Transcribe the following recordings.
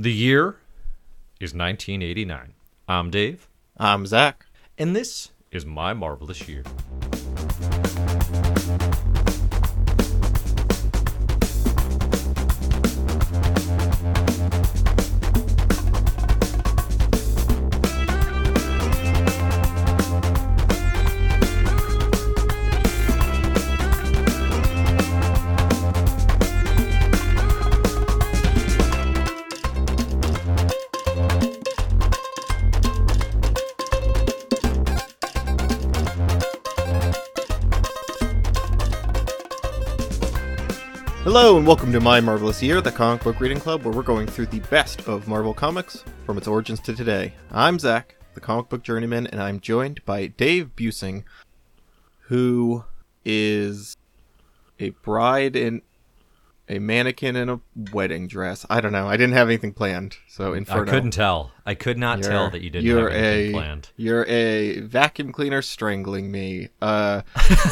The year is 1989. I'm Dave, I'm Zach. and this is my marvelous year. Hello and welcome to My Marvelous Year, the comic book reading club, where we're going through the best of Marvel Comics from its origins to today. I'm Zach, the comic book journeyman, and I'm joined by Dave Buesing, who is a bride in a mannequin in a wedding dress. I don't know. I didn't have anything planned, so Inferno. I couldn't tell. I could not tell You're- that you didn't you're have anything a, planned. You're a vacuum cleaner strangling me. Uh,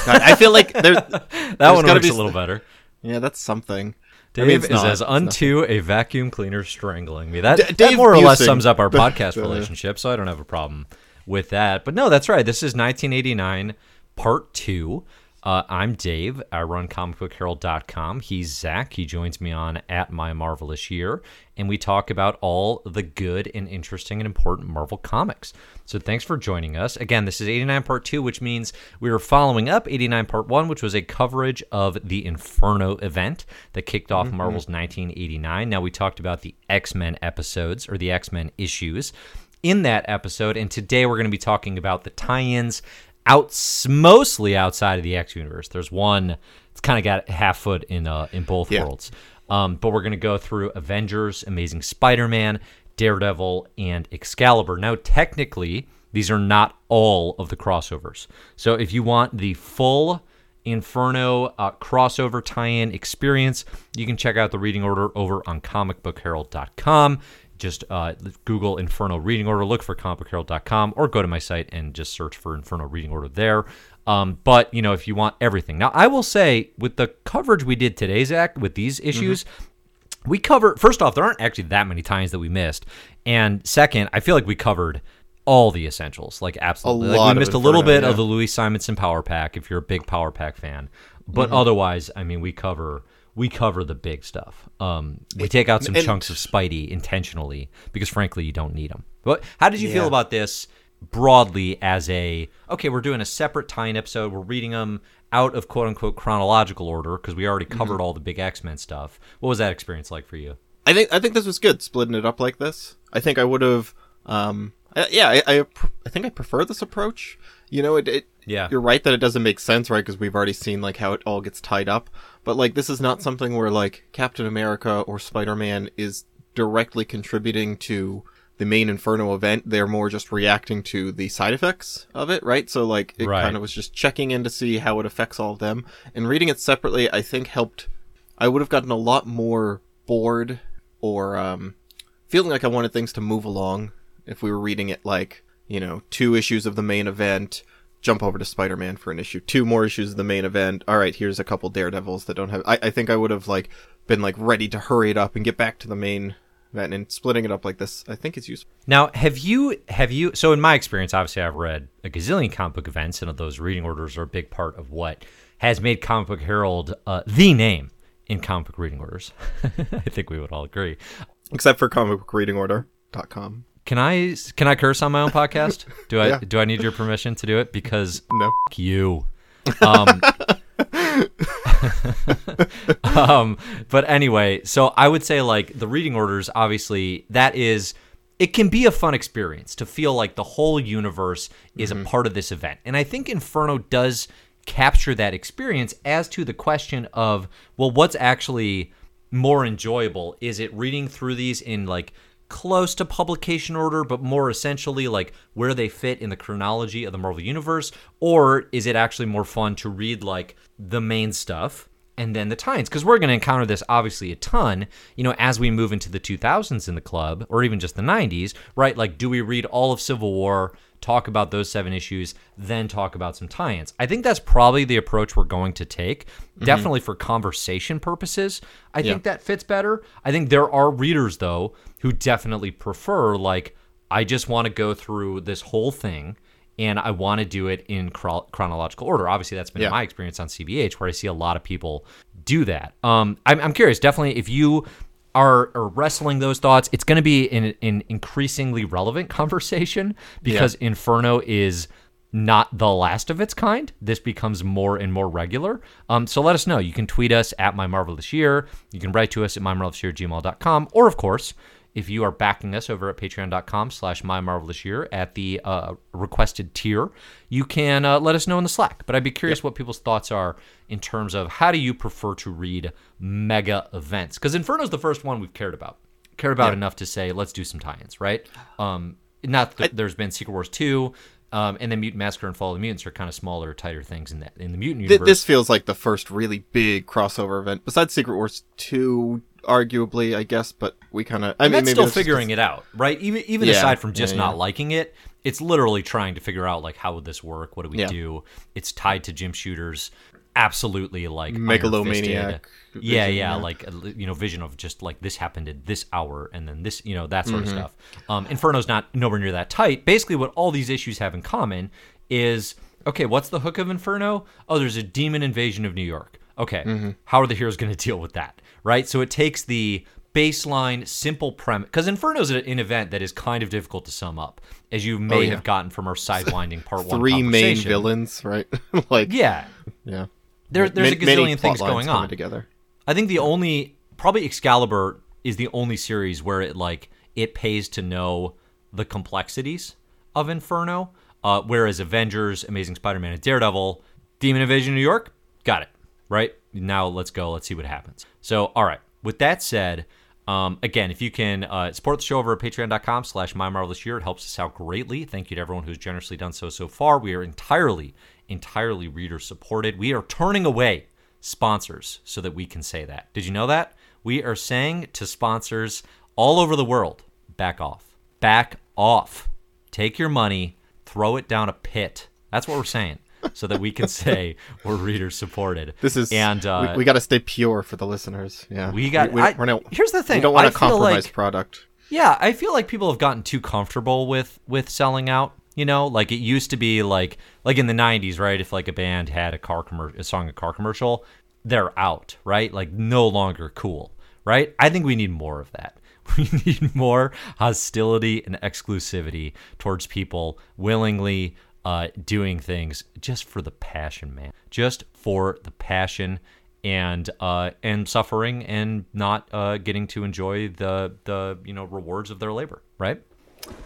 God, I feel like there. That there's one works be a little better. Yeah, that's something. I Dave mean, is not. as unto a vacuum cleaner strangling me. That, D- that more or less sums up our podcast relationship, so I don't have a problem with that. But no, that's right. This is 1989, part two. Uh, I'm Dave. I run comicbookherald.com. He's Zach. He joins me on at My Marvelous Year, and we talk about all the good and interesting and important Marvel comics. So thanks for joining us. Again, this is 89 part two, which means we are following up 89 part one, which was a coverage of the Inferno event that kicked off Marvel's 1989. Now we talked about the X Men episodes or the X Men issues in that episode, and today we're going to be talking about the tie-ins out mostly outside of the X universe. There's one it's kind of got half foot in uh, in both Yeah. worlds. Um, but we're going to go through Avengers, Amazing Spider-Man, Daredevil, and Excalibur. Now, technically, these are not all of the crossovers. So if you want the full Inferno uh, crossover tie-in experience, you can check out the reading order over on comicbookherald.com. Just uh, Google Inferno Reading Order, look for comicbookherald.com, or go to my site and just search for Inferno Reading Order there. Um, but you know, if you want everything, now I will say with the coverage we did today, Zach, with these issues, we covered. First off, there aren't actually that many times that we missed, and second, I feel like we covered all the essentials, like absolutely. like lot we missed a little Inferno, bit of the Louise Simonson Power Pack if you're a big Power Pack fan, but Mm-hmm. otherwise, I mean, we cover we cover the big stuff. Um, we take out some and- chunks of Spidey intentionally because, frankly, you don't need them. But how did you feel about this broadly as a okay? We're doing a separate tie-in episode. We're reading them out of quote unquote chronological order because we already Mm-hmm. covered all the big X Men stuff. What was that experience like for you? I think I think this was good splitting it up like this. I think I would have, um, I, yeah, I, I I think I prefer this approach. You know, it, it Yeah. you're right that it doesn't make sense, right? Because we've already seen like how it all gets tied up. But like, this is not something where like Captain America or Spider Man is directly contributing to the main Inferno event. They're more just reacting to the side effects of it, right? So like, it Right. kind of was just checking in to see how it affects all of them. And reading it separately, I think helped. I would have gotten a lot more bored or um, feeling like I wanted things to move along if we were reading it like, you know, two issues of the main event, jump over to Spider Man for an issue, two more issues of the main event. All right, here's a couple Daredevils that don't have. I, I think I would have like been like ready to hurry it up and get back to the main event and splitting it up like this. I think is useful. Now, have you have you? So, in my experience, obviously, I've read a gazillion comic book events, and those reading orders are a big part of what has made Comic Book Herald uh, the name in comic book reading orders. I think we would all agree. Except for comic book reading comicbookreadingorder.com. Can I can I curse on my own podcast? Do I Yeah. do I need your permission to do it? Because No. Fuck you. Um, um, but anyway, so I would say like the reading orders, obviously, that is it can be a fun experience to feel like the whole universe is a part of this event. And I think Inferno does capture that experience as to the question of, well, what's actually more enjoyable? Is it reading through these in like close to publication order, but more essentially like where they fit in the chronology of the Marvel Universe? Or is it actually more fun to read like the main stuff and then the tie-ins because we're going to encounter this obviously a ton, you know, as we move into the 2000s in the club or even just the 90s, right? Like, do we read all of Civil War? talk about those seven issues, then talk about some tie ins. I think that's probably the approach we're going to take. Mm-hmm. Definitely for conversation purposes, I yeah. think that fits better. I think there are readers, though, who definitely prefer, like, I just want to go through this whole thing and I want to do it in chronological order. Obviously, that's been yeah. my experience on CBH, where I see a lot of people do that. Um, I'm, I'm curious, definitely, if you are, are wrestling those thoughts, it's going to be an, an increasingly relevant conversation because yeah. Inferno is not the last of its kind. This becomes more and more regular. Um, so let us know. You can tweet us at My Marvelous Year. You can write to us at mymarvelousyear@gmail.com. Or, of course, if you are backing us over at patreon.com slash my marvelous year at the uh, requested tier you can uh, let us know in the slack but i'd be curious yep. what people's thoughts are in terms of how do you prefer to read mega events because inferno's the first one we've cared about cared about yep. enough to say let's do some tie-ins right um, not that I, there's been secret wars 2 um, and then Mutant Massacre and Fall of the Mutants are kind of smaller, tighter things in that in the mutant universe. This feels like the first really big crossover event. Besides Secret Wars two, arguably, I guess, but we kind of. I and mean, that's still figuring just... it out, right? Even even yeah, aside from just yeah, not liking it, it's literally trying to figure out like how would this work? What do we do? It's tied to Jim Shooter's absolutely like megalomaniac. Vision, yeah, yeah, yeah, like you know, vision of just like this happened at this hour, and then this, you know, that sort mm-hmm. of stuff. Um, Inferno's not nowhere near that tight. Basically, what all these issues have in common is okay. What's the hook of Inferno? Oh, there's a demon invasion of New York. Okay, mm-hmm. how are the heroes going to deal with that? right? So it takes the baseline simple premise because Inferno is an event that is kind of difficult to sum up, as you may oh, yeah. have gotten from our sidewinding part one. Three main villains, right? like yeah, yeah. There, there's a gazillion things going on together. I think the only probably Excalibur is the only series where it like it pays to know the complexities of Inferno. Uh, whereas Avengers, Amazing Spider-Man, and Daredevil, Demon Invasion New York, got it right now. Let's go. Let's see what happens. So, all right. With that said, um, again, if you can uh, support the show over at patreon.com slash my marvelous year, it helps us out greatly. Thank you to everyone who's generously done so so far. We are entirely, entirely reader supported. We are turning away sponsors so that we can say that. Did you know that? We are saying to sponsors all over the world, back off. Back off. Take your money, throw it down a pit. That's what we're saying so that we can say we're reader supported. This is and uh, we, we got to stay pure for the listeners. Yeah, we got. We, are not, here's the thing: we don't want to compromise like, product. Yeah, I feel like people have gotten too comfortable with with selling out. You know, like it used to be like like in the '90s, right? If like a band had a car commercial, a song, a car commercial, they're out, right? Like no longer cool, right? I think we need more of that. We need more hostility and exclusivity towards people willingly uh, doing things just for the passion, man. Just for the passion and uh, and suffering and not uh, getting to enjoy the the you know rewards of their labor, right?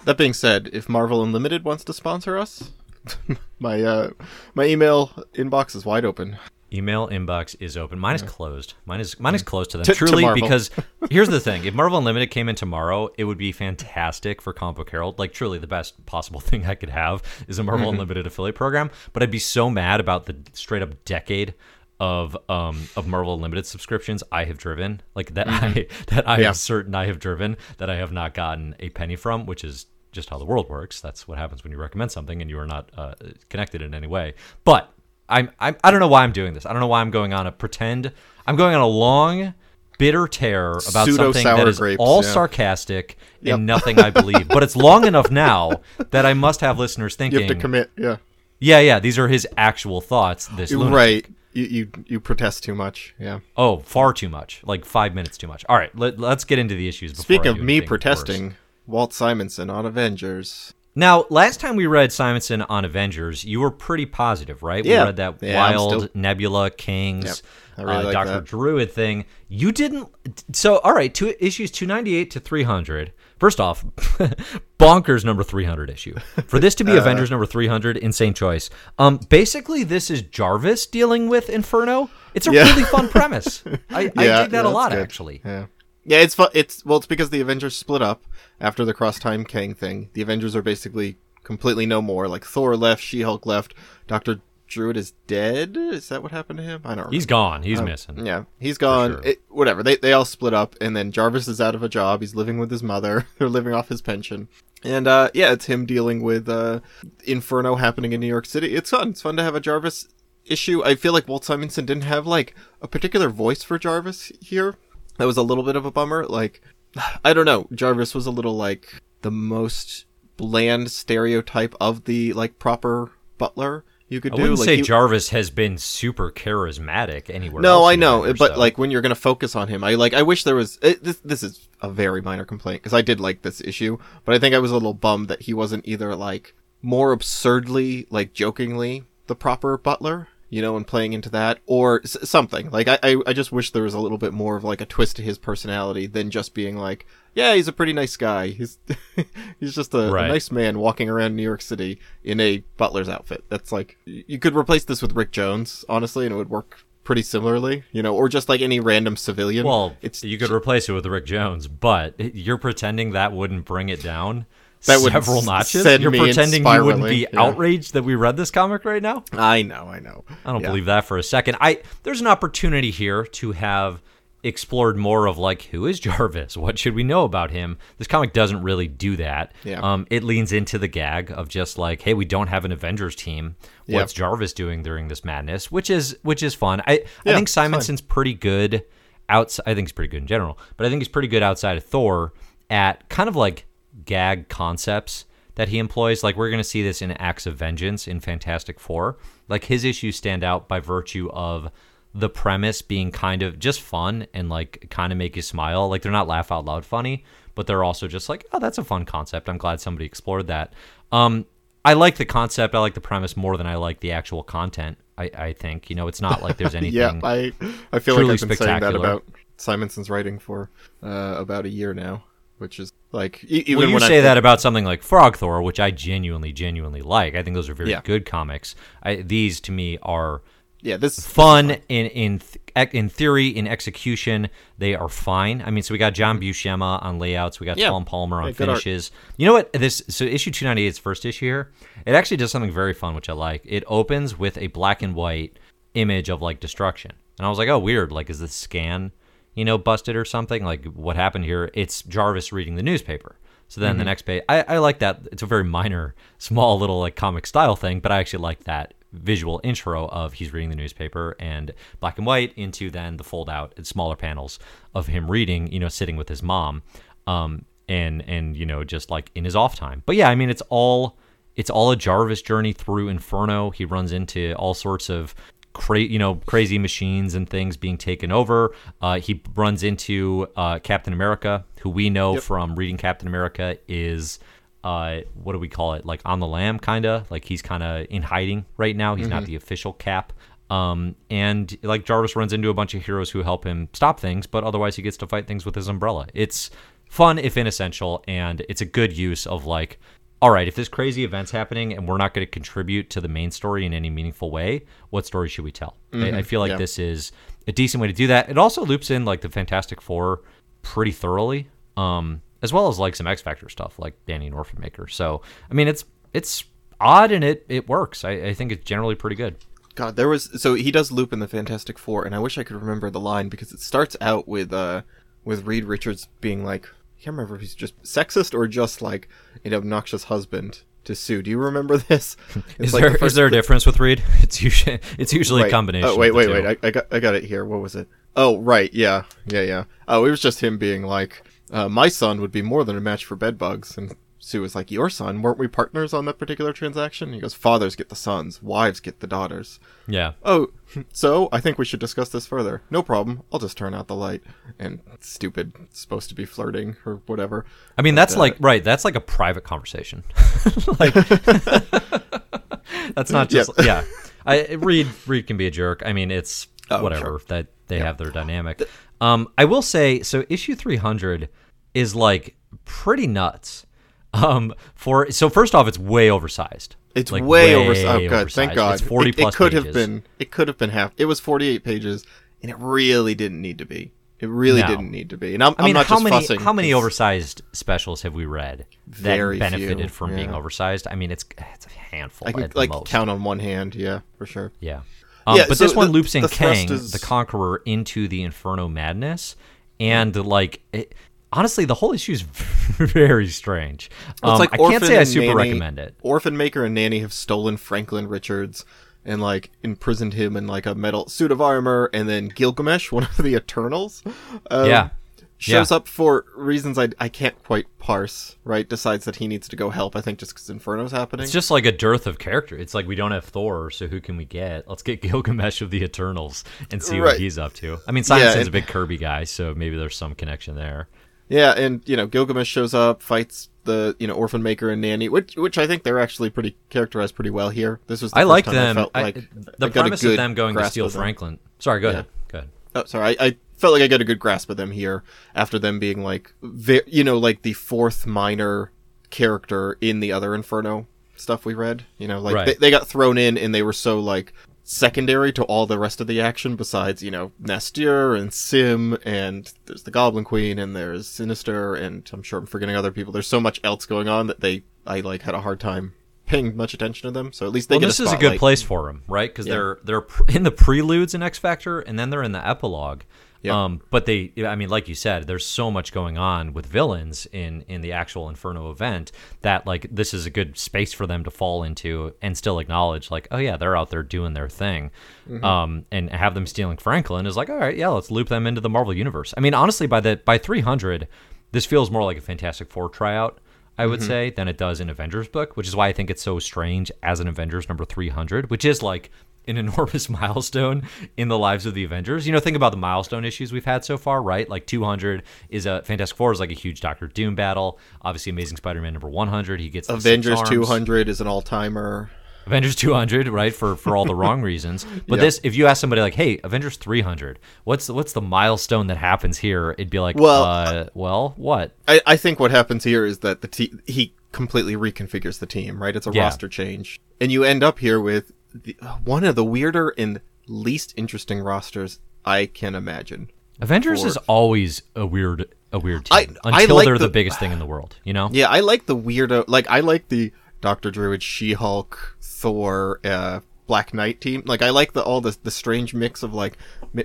That being said, if Marvel Unlimited wants to sponsor us, my uh, my email inbox is wide open. Email inbox is open. Mine is closed. Mine is mine is closed to them. Truly, to because here's the thing: if Marvel Unlimited came in tomorrow, it would be fantastic for Comic Book Herald. Like, truly, the best possible thing I could have is a Marvel mm-hmm. Unlimited affiliate program. But I'd be so mad about the straight up decade of um of Marvel Limited subscriptions I have driven, like that mm-hmm. I that I yeah. am certain I have driven that I have not gotten a penny from, which is just how the world works. That's what happens when you recommend something and you are not uh, connected in any way. But I'm, I'm I don't know why I'm doing this. I don't know why I'm going on a pretend. I'm going on a long, bitter tear about Pseudo something that is grapes, all yeah. sarcastic yep. and nothing I believe. but it's long enough now that I must have listeners thinking. You have to commit. Yeah. Yeah, yeah. These are his actual thoughts. This right. You, you you protest too much. Yeah. Oh, far too much. Like five minutes too much. All right. Let, us get into the issues. Speaking of me protesting, worse. Walt Simonson on Avengers. Now, last time we read Simonson on Avengers, you were pretty positive, right? Yeah. We read that yeah, wild still... Nebula Kings, yep. Really uh, like Doctor. Druid thing. You didn't. So, all right, two issues 298 to 300. First off, bonkers number 300 issue. For this to be uh, Avengers number 300, insane choice. Um, basically, this is Jarvis dealing with Inferno. It's a yeah. really fun premise. I, yeah, I dig that a lot, good. actually. Yeah. Yeah, it's fun. It's well, it's because the Avengers split up after the cross time Kang thing. The Avengers are basically completely no more. Like Thor left, She Hulk left, Doctor Druid is dead. Is that what happened to him? I don't. Remember. He's gone. He's Um, missing. Yeah, he's gone. sure. It, whatever. They they all split up, and then Jarvis is out of a job. He's living with his mother. They're living off his pension. And uh, yeah, it's him dealing with uh, Inferno happening in New York City. It's fun. It's fun to have a Jarvis issue. I feel like Walt Simonson didn't have like a particular voice for Jarvis here. That was a little bit of a bummer. Like, I don't know. Jarvis was a little like the most bland stereotype of the like proper butler you could I do. wouldn't like say he- Jarvis has been super charismatic anywhere. no, I know, but though. like when you're gonna focus on him, I like. I wish there was. It, this this is a very minor complaint because I did like this issue, but I think I was a little bummed that he wasn't either like more absurdly, like jokingly, the proper butler, you know, and playing into that, or s- something. Like I, I, I just wish there was a little bit more of like a twist to his personality than just being like, yeah, he's a pretty nice guy. He's he's just a, a nice man walking around New York City in a butler's outfit. That's like you could replace this with Rick Jones, honestly, and it would work pretty similarly, you know, or just like any random civilian. well, it's you could replace it with Rick Jones, but eh, you're pretending that wouldn't bring it down. That would several notches. You're pretending you wouldn't be yeah. outraged that we read this comic right now. I know, I know. I don't Yeah. believe that for a second. I there's an opportunity here to have explored more of like who is Jarvis? What should we know about him? This comic doesn't really do that. Yeah. Um, it leans into the gag of just like, hey, we don't have an Avengers team. Yeah. What's Jarvis doing during this madness? Which is which is fun. I I think. Simonson's pretty good outside. I think he's pretty good in general, but I think he's pretty good outside of Thor at kind of like gag concepts that he employs. Like we're going to see this in Acts of Vengeance in Fantastic Four. Like his issues stand out by virtue of the premise being kind of just fun and like kind of make you smile. Like they're not laugh out loud funny, but they're also just like, oh, that's a fun concept. I'm glad somebody explored that. Um, I like the concept. I like the premise more than I like the actual content. I, I think you know it's not like there's anything. Yeah, I I feel like I've been saying that about Simonson's writing for uh, about a year now, which is like e- even well, you when say I that about something like Frog Thor, which I genuinely, genuinely like. I think those are very Yeah. good comics. I, these to me are yeah, this fun in in th- in theory, in execution, they are fine. I mean, so we got John mm-hmm. Buscema on layouts, we got Yeah. Tom Palmer on Yeah, finishes. You know what? This so issue 298's first issue here. It actually does something very fun, which I like. It opens with a black and white image of like destruction, and I was like, oh, weird. Like, is this scan, you know, busted or something? Like, what happened here? It's Jarvis reading the newspaper. So then Mm-hmm. the next page, I, I like that. It's a very minor, small little like comic style thing, but I actually like that visual intro of he's reading the newspaper and black and white into then the fold out and smaller panels of him reading, you know, sitting with his mom, um, and and you know just like in his off time. But yeah, I mean it's all it's all a Jarvis journey through Inferno. He runs into all sorts of cra- you know crazy machines and things being taken over. Uh, he runs into uh, Captain America, who we know from reading Captain America is uh, what do we call it? Like on the lam, kind of like he's kind of in hiding right now. He's not the official Cap. Um, and like Jarvis runs into a bunch of heroes who help him stop things, but otherwise he gets to fight things with his umbrella. It's fun if inessential, and it's a good use of like, all right, if this crazy event's happening and we're not going to contribute to the main story in any meaningful way, what story should we tell? I, I feel like yeah. this is a decent way to do that. It also loops in like the Fantastic Four pretty thoroughly, um, as well as like some X Factor stuff like Danny and Orphan Maker. So I mean, it's it's odd and it it works. I, I think it's generally pretty good. God, there was so he does loop in the Fantastic Four, and I wish I could remember the line because it starts out with uh with Reed Richards being like, can't remember if he's just sexist or just like an obnoxious husband to Sue. Do you remember this? Is like there the is there a difference with Reed? It's usually it's usually Wait, a combination. Oh wait, wait, wait! I, I got I got it here. What was it? Oh right, yeah, yeah, yeah. Oh, it was just him being like, uh, "My son would be more than a match for bedbugs," and Sue was like, "Your son? Weren't we partners on that particular transaction?" He goes, "Fathers get the sons, wives get the daughters." yeah. Oh, so I think we should discuss this further. No problem. I'll just turn out the light. And stupid, supposed to be flirting or whatever. I mean, that's uh, like right. That's like a private conversation. like that's not just yeah. I Reed Reed can be a jerk. I mean, it's Oh, whatever sure. that they have their dynamic. Um, I will say so. Issue three hundred is like pretty nuts. Um, for so first off, it's way oversized. It's Like, way, over. Oh, good. oversized. Thank God. It's forty it, plus It could pages. have been. It could have been half. It was forty-eight pages, and it really didn't need to be. It really No. didn't need to be. And I'm, I mean, I'm not how many fussing. how many oversized specials have we read that Very benefited few, from being oversized? I mean, it's, it's a handful I at like most. count on one hand. Yeah, for sure. Yeah. Um, Yeah, but so this one the- loops in the Kang, is- the Conqueror, into the Inferno Madness, and like, it, honestly, the whole issue is very strange. Um, It's like I can't say I super Nanny- recommend it. Orphan Maker and Nanny have stolen Franklin Richards and like imprisoned him in like a metal suit of armor, and then Gilgamesh, one of the Eternals, um, Yeah. shows Yeah. up for reasons I I can't quite parse. Right, decides that he needs to go help. I think just because Inferno's happening. It's just like a dearth of character. It's like we don't have Thor, so who can we get? Let's get Gilgamesh of the Eternals and see what he's up to. I mean, Simonson's and- a big Kirby guy, so maybe there's some connection there. Yeah, and you know Gilgamesh shows up, fights the you know Orphan Maker and Nanny, which which I think they're actually pretty characterized pretty well here. This was the I like them. I felt I- like the I got a premise of them going to steal. Franklin. Sorry, go ahead. Go ahead. Oh, sorry. I, I felt like I got a good grasp of them here after them being like, ve- you know, like the fourth minor character in the other Inferno stuff we read. You know, like Right. they, they got thrown in and they were so like secondary to all the rest of the action besides, you know, N'astirh and S'ym and there's the Goblin Queen and there's Sinister and I'm sure I'm forgetting other people. There's so much else going on that they, I like had a hard time paying much attention to them. So at least they Well, get this a is a good place for them, right? Because Yeah. they're they're in the preludes in X Factor, and then they're in the epilogue. Yeah. Um, but they, I mean, like you said, there's so much going on with villains in in the actual Inferno event that like this is a good space for them to fall into and still acknowledge like, oh yeah, they're out there doing their thing. Mm-hmm. Um, and have them stealing Franklin is like, all right, yeah, let's loop them into the Marvel universe. I mean, honestly, by the by 300, this feels more like a Fantastic Four tryout. I Mm-hmm. would say than it does in Avengers book, which is why I think it's so strange as an Avengers number 300, which is like an enormous milestone in the lives of the Avengers. You know, think about the milestone issues we've had so far, right? Like 200 is a Fantastic Four is like a huge Doctor Doom battle. Obviously, Amazing Spider-Man number 100, he gets Avengers arms. 200 is an all timer. Avengers 200, right? For for all the wrong reasons. But Yeah. this, if you ask somebody like, "Hey, Avengers 300, what's the, what's the milestone that happens here?" It'd be like, Well, uh, well, what? I, I think what happens here is that the te- he completely reconfigures the team, right? It's a Yeah. roster change, and you end up here with the, one of the weirder and least interesting rosters I can imagine. Avengers for- is always a weird a weird I- team I until like they're the, the- biggest thing in the world. You know? Yeah, I like the weirdo. Like I like the Doctor Druid, She Hulk, Thor, uh, Black Knight team. Like I like the all the the strange mix of like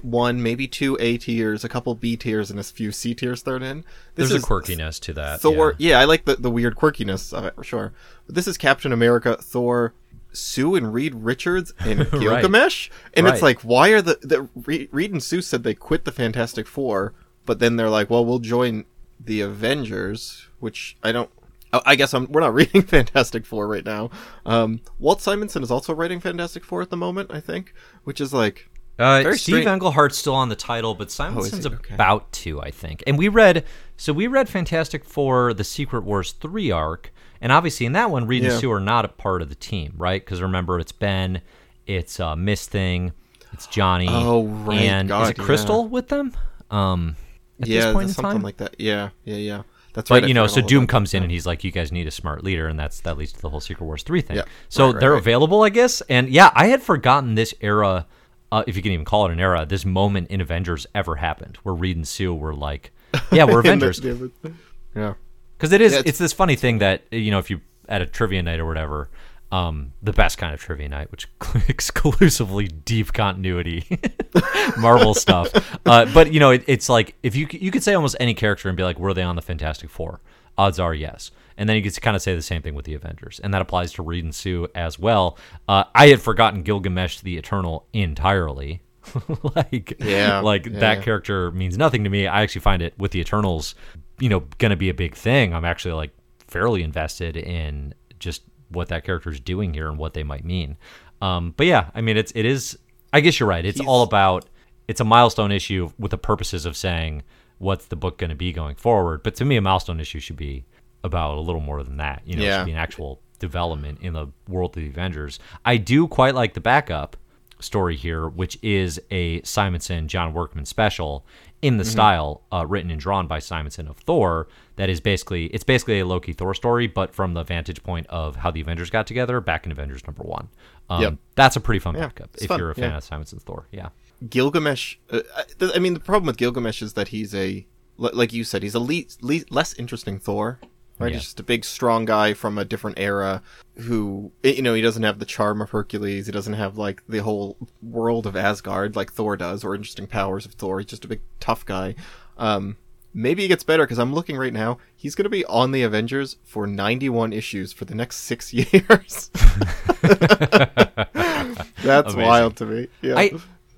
one, maybe two A tiers, a couple B tiers, and a few C tiers thrown in. This There's is a quirkiness to that. Thor. yeah. Yeah. I like the, the weird quirkiness of it, for sure. But this is Captain America, Thor, Sue and Reed Richards, and Gilgamesh. And Right. it's like, why are the, the Reed and Sue said they quit the Fantastic Four, but then they're like, well, we'll join the Avengers, which I don't. I guess I'm, we're not reading Fantastic Four right now. Um, Walt Simonson is also writing Fantastic Four at the moment, I think, which is like Uh, Steve strange- Englehart's still on the title, but? Simonson's Okay. about to, I think. And we read, so we read Fantastic Four: The Secret Wars three arc, and obviously in that one, Reed and Yeah. Sue are not a part of the team, right? Because remember, it's Ben, it's uh, Miss Thing, it's Johnny, Oh, right. and is it Crystal with them? Um, at yeah, this point in something time, like that. Yeah, yeah, yeah. That's right. But you know, so Doom comes in and he's like, "You guys need a smart leader," and that's that leads to the whole Secret Wars three thing. Yeah. So Right, they're right. available, I guess. And yeah, I had forgotten this era, uh, if you can even call it an era, this moment in Avengers ever happened, where Reed and Sue were like, "Yeah, we're Avengers," yeah. Because it is. Yeah, it's, it's- this funny thing that you know, if you at a trivia night or whatever. Um, the best kind of trivia night, which exclusively deep continuity Marvel stuff. Uh, but you know, it, it's like if you you could say almost any character and be like, were they on the Fantastic Four? Odds are yes. And then you could kind of say the same thing with the Avengers, and that applies to Reed and Sue as well. Uh, I had forgotten Gilgamesh the Eternal entirely. like, Yeah, like yeah, that yeah. character means nothing to me. I actually find it with the Eternals, you know, going to be a big thing. I'm actually like fairly invested in just what that character is doing here and what they might mean. Um, but yeah, I mean, it's it is. I guess you're right. It's He's- all about. It's a milestone issue with the purposes of saying what's the book going to be going forward. But to me, a milestone issue should be about a little more than that. You know, it should be an actual development in the world of the Avengers. I do quite like the backup story here, which is a Simonson John Workman special in the style uh, written and drawn by Simonson of Thor. That is basically it's basically a Loki Thor story, but from the vantage point of how the Avengers got together back in Avengers number one. Um, Yep. That's a pretty fun Yeah, backup if fun, you're a fan yeah. of Simonson's Thor. Yeah. Gilgamesh. Uh, I mean, the problem with Gilgamesh is that he's a, like you said, he's a le- le- less interesting Thor. Right? Yeah. He's just a big, strong guy from a different era who, you know, he doesn't have the charm of Hercules. He doesn't have, like, the whole world of Asgard like Thor does, or interesting powers of Thor. He's just a big, tough guy. Um, maybe he gets better because I'm looking right now. He's going to be on the Avengers for 91 issues for the next six years. That's Amazing. wild to me. Yeah. I,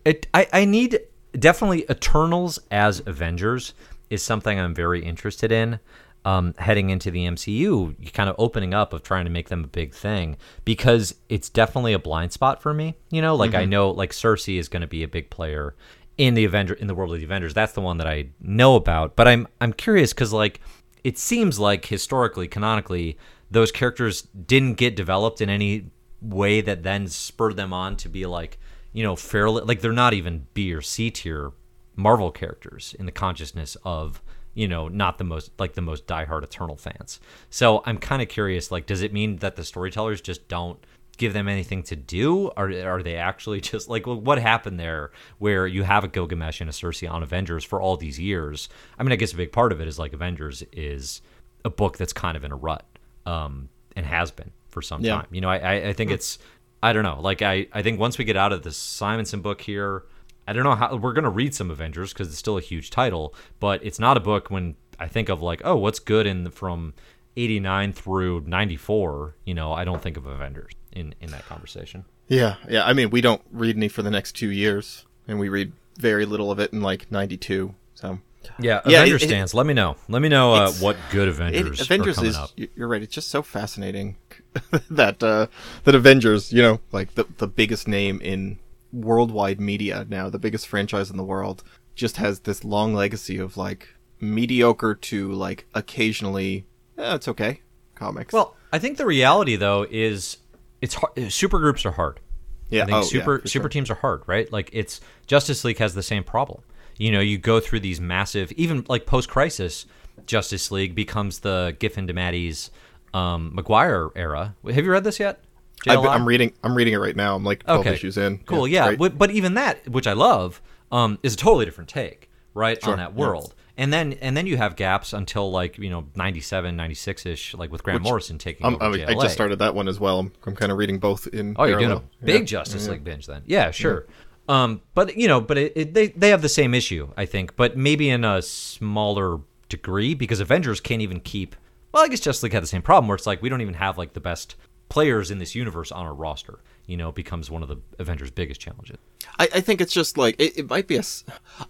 it, I, I need definitely Eternals as Avengers is something I'm very interested in. Um, heading into the MCU, kind of opening up of trying to make them a big thing because it's definitely a blind spot for me. You know, like I know like Sersi is going to be a big player in the Avenger in the world of the Avengers. That's the one that I know about. But I'm I'm curious because like it seems like historically, canonically, those characters didn't get developed in any way that then spurred them on to be like you know fairly like they're not even B or C tier Marvel characters in the consciousness of you know not the most like the most diehard Eternal fans. So I'm kind of curious like does it mean that the storytellers just don't give them anything to do or are they actually just like well, what happened there where you have a Gilgamesh and a Sersi on Avengers for all these years I mean I guess a big part of it is like Avengers is a book that's kind of in a rut um and has been for some Yeah. time you know I I, I think it's I don't know like I I think once we get out of the Simonson book here I don't know how we're gonna read some Avengers because it's still a huge title but it's not a book when I think of like oh what's good in the, from 89 through 94 you know I don't think of Avengers in in that conversation Yeah, yeah. I mean, we don't read any for the next two years, and we read very little of it in like '92. So yeah Yeah, Avengers it- it- stands let me know let me know uh, what good it, Avengers, Avengers are coming is. up You're right. It's just so fascinating that uh, that Avengers, you know, like the the biggest name in worldwide media now, the biggest franchise in the world, just has this long legacy of like mediocre to like occasionally, eh, it's okay comics. Well, I think the reality though is it's hard, super groups are hard. yeah, I think oh, super yeah, super sure. teams are hard, right? Like it's Justice League has the same problem. You know, you go through these massive, even like post crisis, Justice League becomes the Giffen DeMatteis um, Maguire era. Have you read this yet? JLI? I'm reading. I'm reading it right now. I'm like 12 Okay. issues in. Cool, yeah. great. But, but even that, which I love, um, is a totally different take, right, Sure, on that yeah. world. And then and then you have gaps until like you know 97, 96 ish, like with Grant Which- Morrison taking I'm, over JLA. I just started that one as well. I'm, I'm kind of reading both in. Oh, you're doing a parallel. big Yeah. Justice League binge then? Yeah, sure. Um, but you know, but it, it, they they have the same issue, I think, but maybe in a smaller degree because Avengers can't even keep. Well, I guess Justice League had the same problem where it's like we don't even have like the best players in this universe on a roster. You know, becomes one of the Avengers' biggest challenges. I, I think it's just like it, it might be a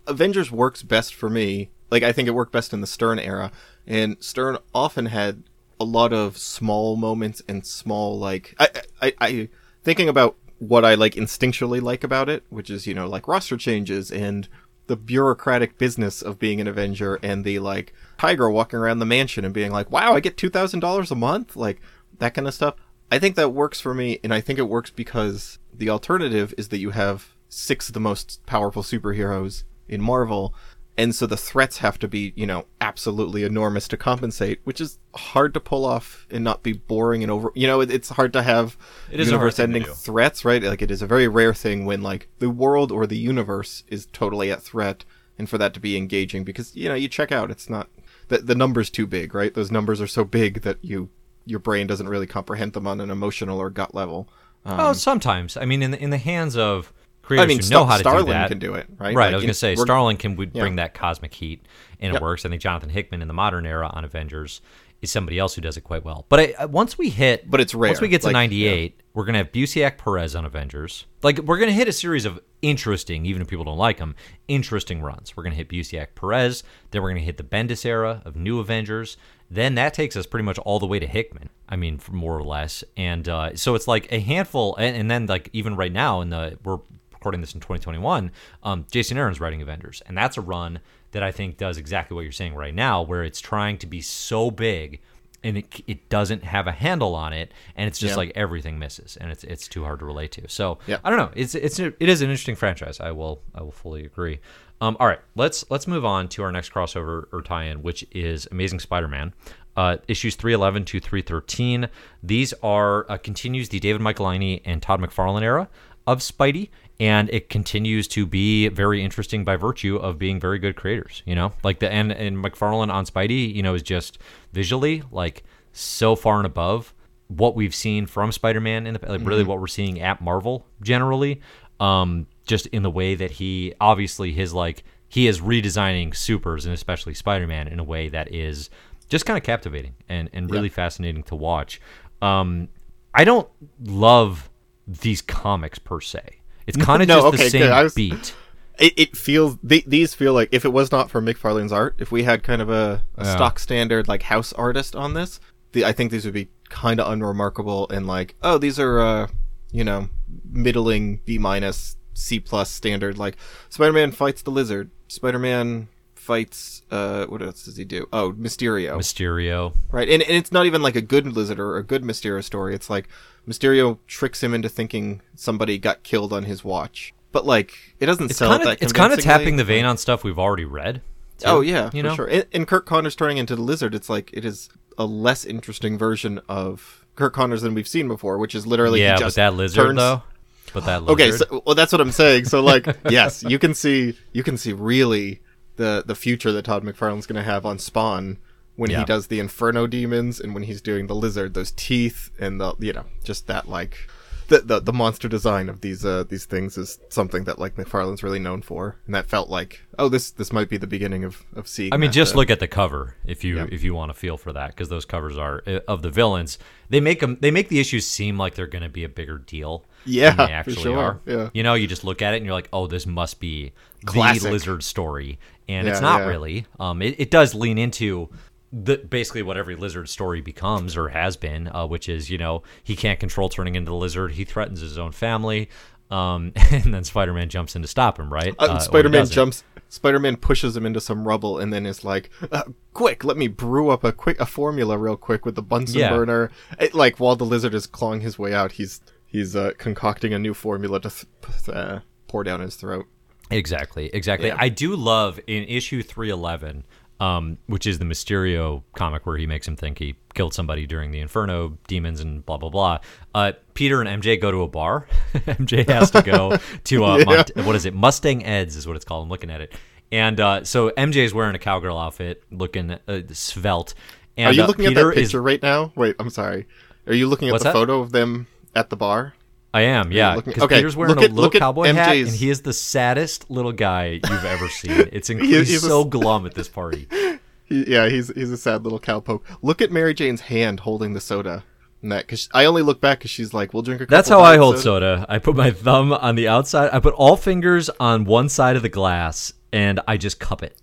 Avengers works best for me. Like I think it worked best in the Stern era, and Stern often had a lot of small moments and small like I I, I thinking about what I like instinctually like about it, which is you know like roster changes and the bureaucratic business of being an Avenger and the like Tigra walking around the mansion and being like, wow, I get two thousand dollars a month, like that kind of stuff. I think that works for me, and I think it works because the alternative is that you have six of the most powerful superheroes in Marvel, and so the threats have to be, you know, absolutely enormous to compensate, which is hard to pull off and not be boring and over. You know, it, it's hard to have It is universe-ending threats, right? Like it is a very rare thing when like the world or the universe is totally at threat, and for that to be engaging, because you know you check out, it's not the the numbers too big, right? Those numbers are so big that you your brain doesn't really comprehend them on an emotional or gut level. Um, oh, sometimes. I mean, in the, in the hands of creators I mean, who Star- know how to do that, Starlin can do it, right? Right. Like, I was going to say Starlin can would Yeah. bring that cosmic heat, and Yep. it works. I think Jonathan Hickman in the modern era on Avengers is somebody else who does it quite well. But I, once we hit, But it's rare. Once we get to Like, '98, we're going to have Busiek Perez on Avengers. Like we're going to hit a series of interesting, even if people don't like them, interesting runs. We're going to hit Busiek Perez. Then we're going to hit the Bendis era of New Avengers. Then that takes us pretty much all the way to Hickman. I mean, for more or less. And uh, so it's like a handful, and, and then like even right now in the we're recording this in 2021, um, Jason Aaron's writing Avengers, and that's a run that I think does exactly what you're saying right now, where it's trying to be so big and it, it doesn't have a handle on it, and it's just Yeah. like everything misses, and it's it's too hard to relate to. So Yeah. I don't know. It's it's it is an interesting franchise. I will I will fully agree. Um, all right, let's let's move on to our next crossover or tie-in, which is Amazing Spider-Man. Uh, issues 311 to 313. These are uh, continues the David Michelinie and Todd McFarlane era of Spidey, and it continues to be very interesting by virtue of being very good creators. You know, like the and and McFarlane on Spidey, you know, is just visually like so far and above what we've seen from Spider-Man in the like really what we're seeing at Marvel generally. Um, just in the way that he obviously his like he is redesigning supers and especially Spider-Man in a way that is just kind of captivating and and really fascinating to watch. Um, I don't love these comics per se. It's kind of No, just okay, the same was- beat. It, it feels th- these feel like if it was not for McFarlane's art, if we had kind of a, a Yeah. stock standard like house artist on this, the, I think these would be kind of unremarkable and like, oh, these are uh, you know, middling B minus C plus standard. Like Spider-Man fights the Lizard. Spider-Man fights uh, what else does he do? Oh, Mysterio. Mysterio. Right, and, and it's not even like a good lizard or a good Mysterio story. It's like Mysterio tricks him into thinking somebody got killed on his watch. But like, it doesn't It's sell kind it of that it's kind of tapping the vein on stuff we've already read. too, Oh yeah, you for know. sure. And, and Curt Connors turning into the lizard, it's like it is a less interesting version of Curt Connors than we've seen before, which is literally he yeah, but just that lizard turns- though. But that lizard. Okay, so, well, that's what I'm saying. So, like, yes, you can see, you can see really the the future that Todd McFarlane's going to have on Spawn when Yeah. he does the Inferno demons and when he's doing the lizard, those teeth and the you know just that like the the, the monster design of these uh these things is something that like McFarlane's really known for, and that felt like oh this this might be the beginning of of seeing. I mean, that, just uh, look at the cover if you Yeah. if you want to feel for that because those covers are uh, of the villains. They make them they make the issues seem like they're going to be a bigger deal. Yeah, than they for actually sure, are. yeah. You know, you just look at it and you're like, oh, this must be Classic. the lizard story, and Yeah, it's not yeah. really. Um, it, it does lean into. The, basically what every lizard story becomes or has been uh, which is you know he can't control turning into the lizard he threatens his own family um, and then spider-man jumps in to stop him right Uh, Uh, Spider-Man jumps. Spider-Man pushes him into some rubble and then is like, uh, "Quick, let me brew up a quick a formula real quick with the Bunsen Yeah. burner." It, like while the lizard is clawing his way out, he's he's uh, concocting a new formula to th- uh, pour down his throat. Exactly, exactly. Yeah. I do love in issue 311, um, which is the Mysterio comic where he makes him think he killed somebody during the Inferno demons and blah, blah, blah. Uh, Peter and MJ go to a bar. MJ has to go to, uh, Yeah. Mont- what is it? Mustang Ed's is what it's called. I'm looking at it. And uh, so MJ is wearing a cowgirl outfit, looking uh, svelte. And Are you uh, looking at that is picture right now? Wait, I'm sorry. Are you looking at What's the that? photo of them at the bar? I am, yeah. Because okay, Peter's wearing look a little at cowboy hat, and he is the saddest little guy you've ever seen. It's inc- He- he's, he's a- so glum at this party. He, yeah, he's he's a sad little cowpoke. Look at Mary Jane's hand holding the soda. And that because I only look back because she's like, "We'll drink a." That's how I hold soda. I put my thumb on the outside. I put all fingers on one side of the glass, and I just cup it.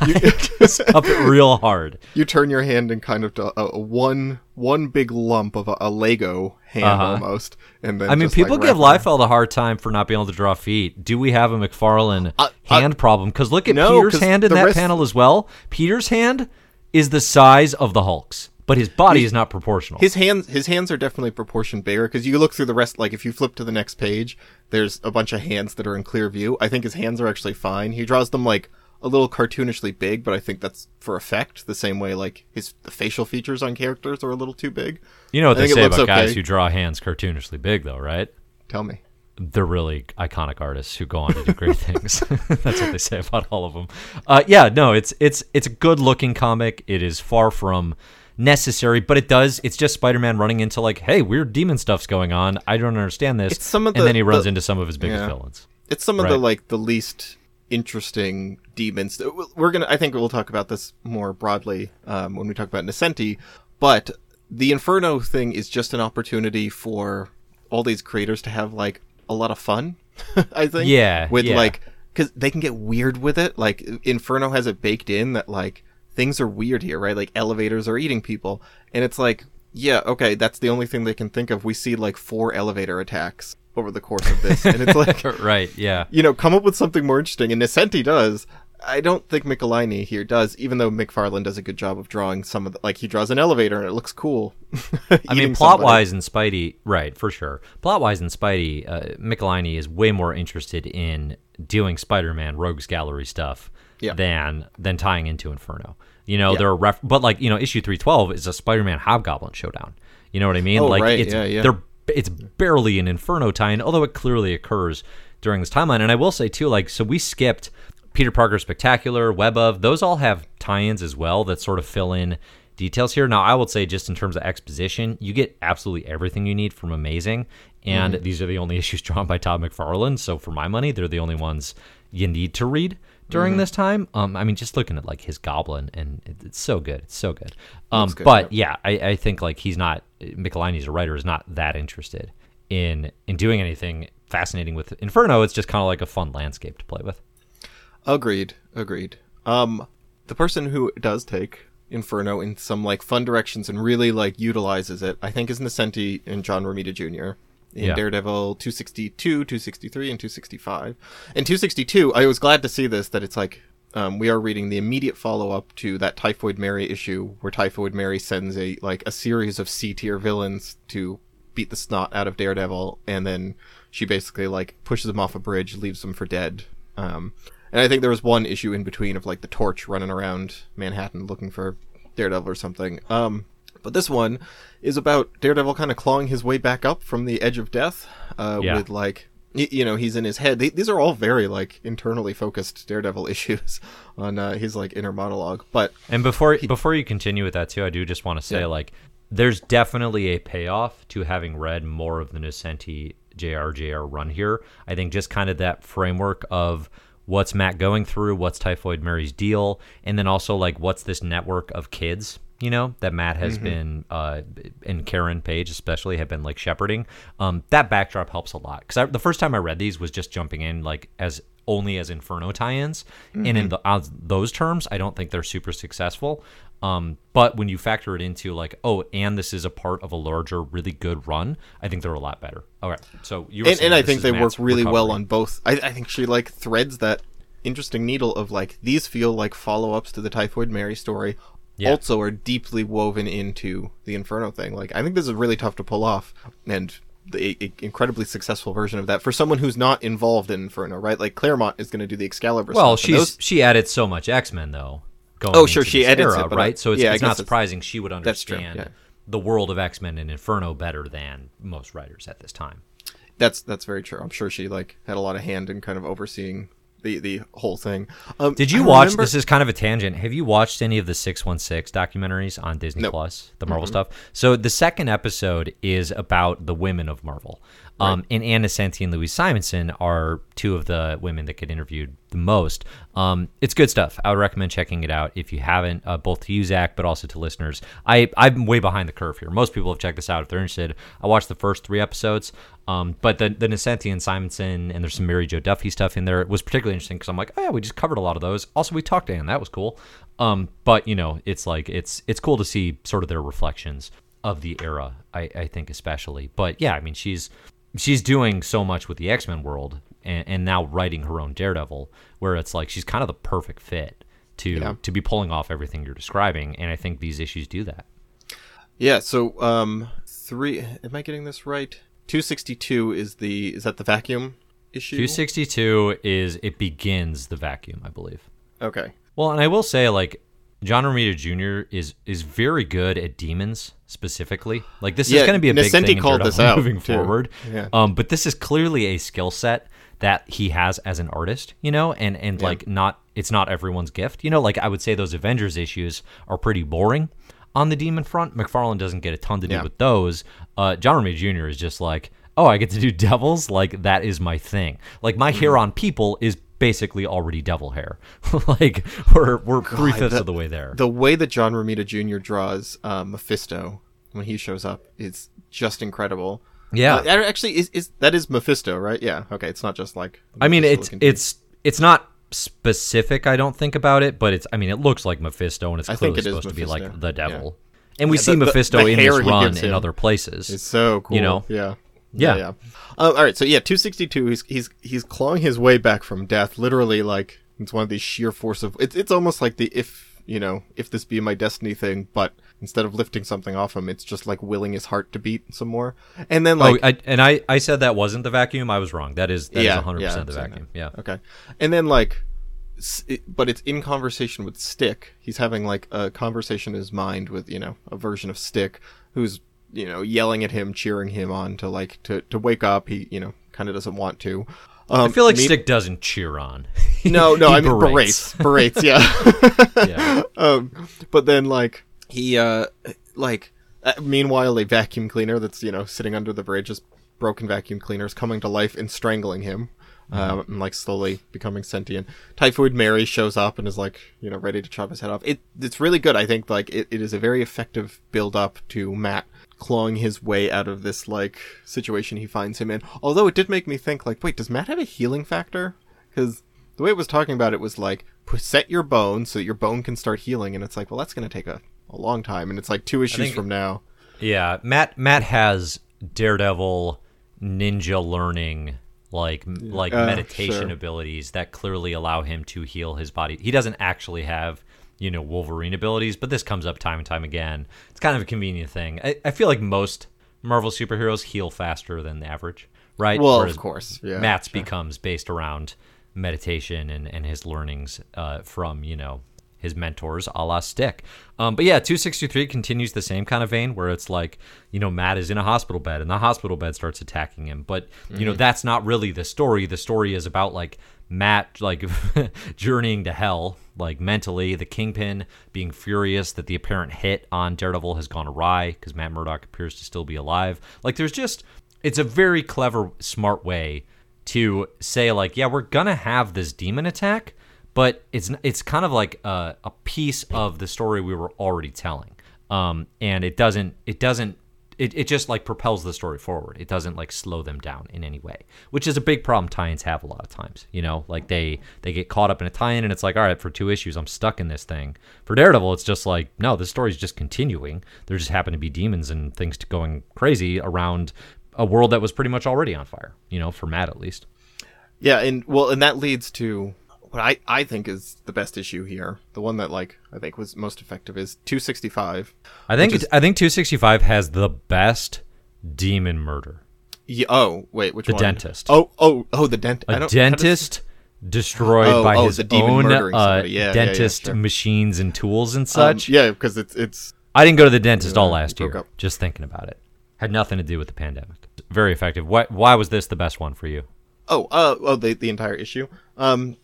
I just cup it real hard. you turn your hand in kind of a, a one one big lump of a, a Lego hand Uh-huh. almost, and then I mean, people like, give Liefeld a hard time for not being able to draw feet. Do we have a McFarlane Uh, uh, hand problem? Because look at no, Peter's hand in that rest- panel as well. Peter's hand is the size of the Hulk's, but his body is not proportional. His hands his hands are definitely proportioned bigger because you look through the rest. Like if you flip to the next page, there's a bunch of hands that are in clear view. I think his hands are actually fine. He draws them like a little cartoonishly big, but I think that's for effect. The same way like his the facial features on characters are a little too big. you know what I they say about guys who draw hands cartoonishly big, though, right? Tell me. they're really iconic artists who go on to do great things. That's what they say about all of them. Uh, yeah, no, it's it's it's a good looking comic. It is far from necessary, but it does. It's just Spider-Man running into like, hey, weird demon stuff's going on. I don't understand this. It's some of the, and then he runs the- into some of his biggest Yeah. villains. It's some of the like the least interesting demons. We're gonna. I think we'll talk about this more broadly um, when we talk about Nocenti. But the Inferno thing is just an opportunity for all these creators to have like a lot of fun. I think. Yeah, With yeah. like, because they can get weird with it. Like Inferno has it baked in that like things are weird here, right? Like elevators are eating people, and it's like, yeah, okay, that's the only thing they can think of. We see like four elevator attacks over the course of this, and it's like right? Yeah. you know, come up with something more interesting. And Nocenti does. I don't think Michelinie here does, even though McFarlane does a good job of drawing some of the, like he draws an elevator and it looks cool. I mean, plot wise and Spidey, right, for sure. Plot wise and Spidey, uh, Michelinie is way more interested in doing Spider-Man Rogues Gallery stuff Yeah. than than tying into Inferno. You know, Yeah. there are ref- but like you know, issue three twelve is a Spider-Man Hobgoblin showdown. You know what I mean? Oh, like right, it's yeah, yeah. they're it's barely an Inferno tie-in, although it clearly occurs. during this timeline. And I will say too, like, so we skipped Peter Parker Spectacular, Web of, those all have tie-ins as well that sort of fill in details here. Now, I would say just in terms of exposition, you get absolutely everything you need from Amazing, and Mm-hmm. these are the only issues drawn by Todd McFarlane. So for my money, they're the only ones you need to read during Mm-hmm. this time. Um, I mean, just looking at like his Goblin, and it, it's so good. It's so good. Um, good, but yeah, I, I think like he's not Michelinie's a writer is not that interested in in doing anything fascinating with Inferno. It's just kind of like a fun landscape to play with. Agreed. Agreed. Um, the person who does take Inferno in some like fun directions and really like utilizes it, I think, is Nocenti and John Romita Jr. in Yeah. Daredevil 262, 263, and 265. And 262, I was glad to see this that it's like um, we are reading the immediate follow up to that Typhoid Mary issue where Typhoid Mary sends a like a series of C tier villains to beat the snot out of Daredevil, and then she basically like pushes him off a bridge, leaves him for dead. Um, and I think there was one issue in between of like the torch running around Manhattan looking for Daredevil or something. Um, but this one is about Daredevil kind of clawing his way back up from the edge of death. Uh, Yeah. with like y- you know he's in his head. Th- These are all very like internally focused Daredevil issues on uh, his like inner monologue. But And before before you continue with that too, I do just want to say Yeah. like there's definitely a payoff to having read more of the Nocenti JRJR run here. I think just kind of that framework of what's Matt going through, what's Typhoid Mary's deal, and then also like what's this network of kids, you know, that Matt has been uh and Karen Page especially have been like shepherding. Um that backdrop helps a lot cuz the first time I read these was just jumping in like as only as Inferno tie-ins, and in the, on those terms, I don't think they're super successful. Um, but when you factor it into like, oh, and this is a part of a larger, really good run, I think they're a lot better. All right, so you were and, and I think they work Matt's really well on both. I, I think she like threads that interesting needle of like these feel like follow-ups to the Typhoid Mary story. Yeah. Also, are deeply woven into the Inferno thing. Like, I think this is really tough to pull off, and the a, incredibly successful version of that for someone who's not involved in Inferno, right? Like Claremont is going to do the Excalibur. Well, stuff, she's those- she added so much X Men though. Going Oh, sure, she edits era, it, but I- right? so it's, yeah, it's not it's- surprising she would understand yeah. the world of X Men and Inferno better than most writers at this time. that's that's very true. I'm sure she like had a lot of hand in kind of overseeing the the whole thing. Um, Did you I watch? remember- This is kind of a tangent. Have you watched any of the Six One Six documentaries on Disney Nope. Plus, the Marvel stuff? So the second episode is about the women of Marvel. Um, and Ann Nocenti and Louise Simonson are two of the women that get interviewed the most. Um, it's good stuff. I would recommend checking it out if you haven't, uh, both to you, Zach, but also to listeners. I, I'm way behind the curve here. Most people have checked this out if they're interested. I watched the first three episodes, um, but the, the Nocenti and Simonson, and there's some Mary Jo Duffy stuff in there. It was particularly interesting because I'm like, oh yeah, we just covered a lot of those. Also, we talked to Anne. That was cool. Um, but you know, it's like it's it's cool to see sort of their reflections of the era. I, I think especially. But yeah, I mean, she's she's doing so much with the X Men world, and, and now writing her own Daredevil, where it's like she's kind of the perfect fit to Yeah. to be pulling off everything you're describing. And I think these issues do that. Yeah, so um three am I getting this right? 262 is the is that the vacuum issue? 262 is it begins the vacuum, I believe. Okay. Well, and I will say, like, John Romita Jr. is is very good at demons specifically. Like, this Yeah, is going to be a big thing called this out, moving too. forward. Yeah. Um, but this is clearly a skill set that he has as an artist, you know, and and like not it's not everyone's gift, you know. Like I would say those Avengers issues are pretty boring on the demon front. McFarlane doesn't get a ton to do Yeah. with those. Uh, John Romita Jr. is just like, oh, I get to do devils. Like that is my thing. Like my Mm-hmm. hair on people is basically already devil hair. like we're we're three fifths of the way there. The way that John Romita Jr. draws uh, Mephisto when he shows up is just incredible. Yeah. Uh, actually, is, is that is Mephisto, right? Yeah. Okay, it's not just like. I mean, it's dude. it's it's not specific. I don't think about it, but it's. I mean, it looks like Mephisto, and it's I clearly it supposed to be like the devil. And we Yeah, see the- the- Mephisto the in hair this run in other places. It's so cool. You know? Yeah. Yeah. Uh, all right. So yeah, 262. He's he's he's clawing his way back from death. Literally, like it's one of these sheer force of. It's it's almost like the if you know if this be my destiny thing, but instead of lifting something off him, it's just like willing his heart to beat some more. And then like oh, I, and I, I said that wasn't the vacuum. I was wrong. That is that is Yeah, 100% yeah, the I'm saying vacuum. Yeah. Okay. And then like but it's in conversation with Stick. He's having like a conversation in his mind with, you know, a version of Stick who's, you know, yelling at him, cheering him on to like to to wake up. He, you know, kind of doesn't want to. Um, I feel like me- Stick doesn't cheer on. No, no, I mean berates, berates, yeah. yeah. um, but then like he uh like uh, meanwhile a vacuum cleaner that's you know sitting under the bridge is broken vacuum cleaner is coming to life and strangling him um, and like slowly becoming sentient typhoid mary shows up and is like you know ready to chop his head off it it's really good i think like it, it is a very effective build up to matt clawing his way out of this like situation he finds him in although it did make me think like wait does matt have a healing factor because the way it was talking about it was like set your bone so that your bone can start healing and it's like well that's going to take a, a long time and it's like two issues think- from now Yeah, Matt Matt has Daredevil ninja learning like like Uh, meditation sure. abilities that clearly allow him to heal his body. He doesn't actually have, you know, Wolverine abilities, but this comes up time and time again. It's kind of a convenient thing. I, I feel like most Marvel superheroes heal faster than the average, right? well Whereas of course yeah Matt's becomes based around meditation and, and his learnings uh, from, you know, his mentors a la Stick. Um, but yeah, 263 continues the same kind of vein where it's like, you know, Matt is in a hospital bed and the hospital bed starts attacking him. But, you know, that's not really the story. The story is about like Matt, like, journeying to hell, like mentally, the Kingpin being furious that the apparent hit on Daredevil has gone awry because Matt Murdock appears to still be alive. Like, there's just, it's a very clever, smart way to say like, yeah, we're gonna have this demon attack, but it's it's kind of like a, a piece of the story we were already telling, um, and it doesn't it doesn't it, it just like propels the story forward. It doesn't like slow them down in any way, which is a big problem tie-ins have a lot of times. You know, like they they get caught up in a tie-in and it's like, all right, for two issues, I'm stuck in this thing. For Daredevil, it's just like, no, the story's just continuing. There just happen to be demons and things going crazy around a world that was pretty much already on fire. You know, for Matt at least. Yeah, and well, and that leads to what I I think is the best issue here. The one that like I think was most effective is 265. I think is- I think 265 has the best demon murder. Yeah, oh wait, which one? The one? dentist. Oh oh oh, the dent. I A don't- dentist destroyed Oh, by oh, his own uh. Yeah, yeah, yeah, dentist sure. machines and tools and such. um, yeah, because it's it's I didn't go to the dentist all last year. up. Just thinking about it, had nothing to do with the pandemic. Very effective. Why why was this the best one for you? oh uh oh the the entire issue. Um,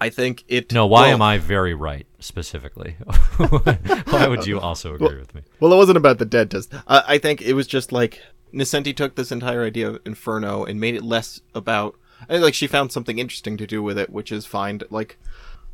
I think it. No, why well- am I very right specifically? why would you also agree with me? Well, it wasn't about the dentist. Uh, I think it was just like Nocenti took this entire idea of Inferno and made it less about. I think, like she found something interesting to do with it, which is find like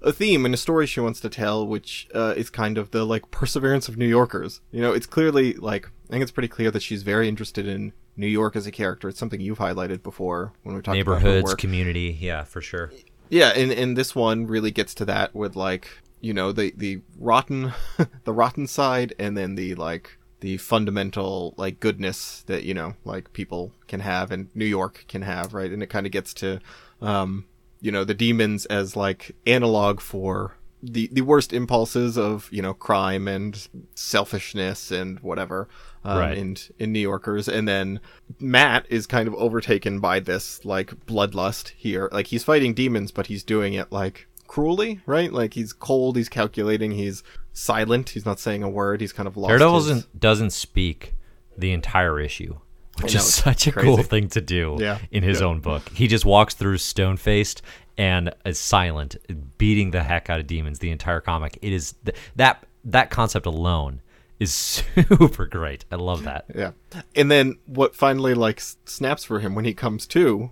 a theme and a story she wants to tell, which uh, is kind of the like perseverance of New Yorkers. You know, it's clearly like I think it's pretty clear that she's very interested in New York as a character. It's something you've highlighted before when we talked about Neighborhoods, community, yeah, for sure. Yeah, and and this one really gets to that with like you know the the rotten the rotten side and then the like the fundamental like goodness that you know like people can have and New York can have right? And it kind of gets to um you know the demons as like analog for the the worst impulses of you know crime and selfishness and whatever um, Right. in in New Yorkers. And then Matt is kind of overtaken by this like bloodlust here. Like he's fighting demons but he's doing it like cruelly right? Like he's cold he's calculating he's silent he's not saying a word he's kind of lost Daredevil his- doesn't, doesn't speak the entire issue, which is such a crazy. cool thing to do Yeah, in his yeah. own book. He just walks through stone faced and is silent, beating the heck out of demons the entire comic. It is th- that that concept alone is super great. I love that. Yeah. And then what finally like s- snaps for him when he comes to,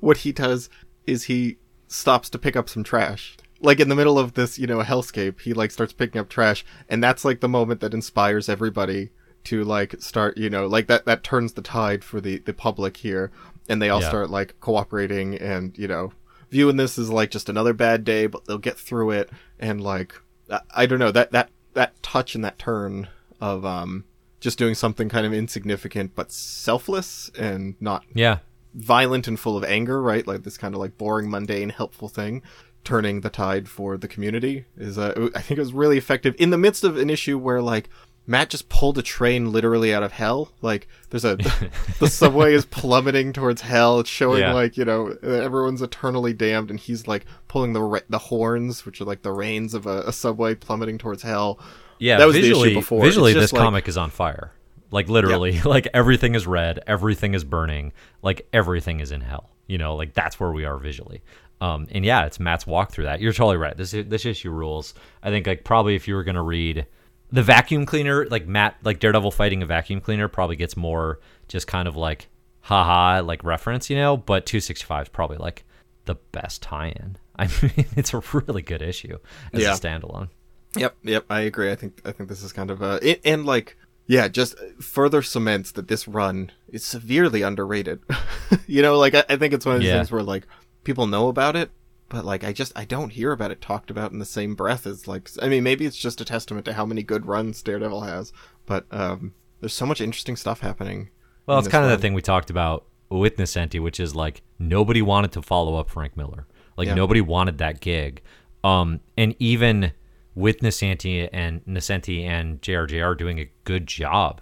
what he does is he stops to pick up some trash. Like in the middle of this, you know, hellscape, he like starts picking up trash, and that's like the moment that inspires everybody to like start, you know, like that that turns the tide for the the public here, and they all Yeah. start like cooperating and you know viewing this as like just another bad day, but they'll get through it, and like I, I don't know that that that touch and that turn of um just doing something kind of insignificant but selfless and not Yeah. violent and full of anger, right? Like this kind of like boring, mundane, helpful thing, turning the tide for the community is uh, I think it was really effective in the midst of an issue where like Matt just pulled a train literally out of hell. Like there's a the subway is plummeting towards hell. It's showing Yeah. like you know everyone's eternally damned, and he's like pulling the the horns, which are like the reins of a, a subway plummeting towards hell. Yeah, That was the issue before. Visually, this like- comic is on fire. Like literally, like everything is red, everything is burning, like everything is in hell. You know, like that's where we are visually. Um, and yeah, it's Matt's walk through that. You're totally right. This this issue rules. I think like probably if you were gonna read the vacuum cleaner, like Matt, like Daredevil fighting a vacuum cleaner, probably gets more just kind of like haha like reference, you know. But 265 is probably like the best tie-in. I mean, it's a really good issue as Yeah. a standalone. Yep, yep, I agree. I think I think this is kind of a it, and like yeah, just further cements that this run is severely underrated. you know, like I, I think it's one of those Yeah. things where like people know about it, but like I just I don't hear about it talked about in the same breath as like I mean maybe it's just a testament to how many good runs Daredevil has, but um there's so much interesting stuff happening. Well, it's kind of the thing we talked about with Nocenti, which is like nobody wanted to follow up Frank Miller. Like Yeah. nobody wanted that gig. Um, and even with Nocenti and Nocenti and JRJR doing a good job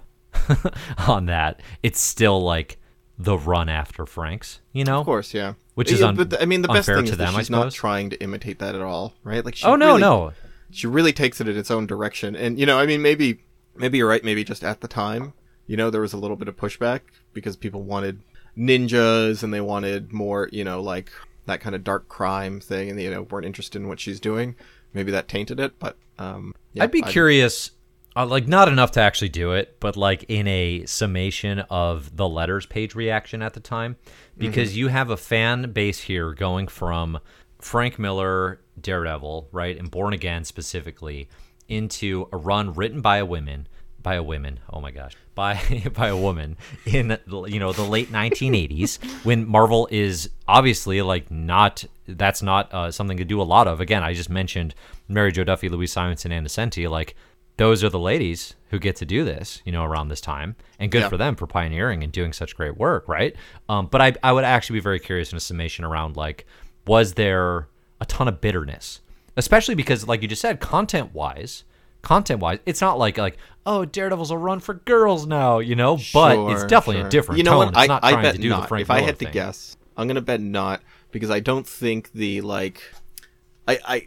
on that, it's still like the run after Frank's, you know? Of course, yeah. Which is Yeah, un- but I mean the best thing to is them, I she's not trying to imitate that at all, right? Like she Oh no, really- no. she really takes it in its own direction. And you know, I mean, maybe maybe you're right. Maybe just at the time, you know, there was a little bit of pushback because people wanted ninjas and they wanted more, you know, like that kind of dark crime thing, and you know, weren't interested in what she's doing. Maybe that tainted it, but um, yeah, I'd be curious, uh, like not enough to actually do it, but like in a summation of the letters page reaction at the time, because you have a fan base here going from Frank Miller, Daredevil, right, and Born Again specifically, into a run written by a woman, by a woman. Oh my gosh, by by a woman in the- you know the late 1980s when Marvel is obviously like not that's not uh, something to do a lot of. Again, I just mentioned Mary Jo Duffy, Louise Simonson, and Nocenti. Like those are the ladies who get to do this, you know, around this time, and good Yeah. for them for pioneering and doing such great work, right? Um, but I I would actually be very curious in a summation around like was there a ton of bitterness, especially because like you just said, content wise. Content wise, it's not like like oh Daredevil's a run for girls now, you know, but it's definitely sure. a different You know tone. what? It's I, not I trying bet to do not. if I had to guess, I'm gonna bet not because I don't think the like, I I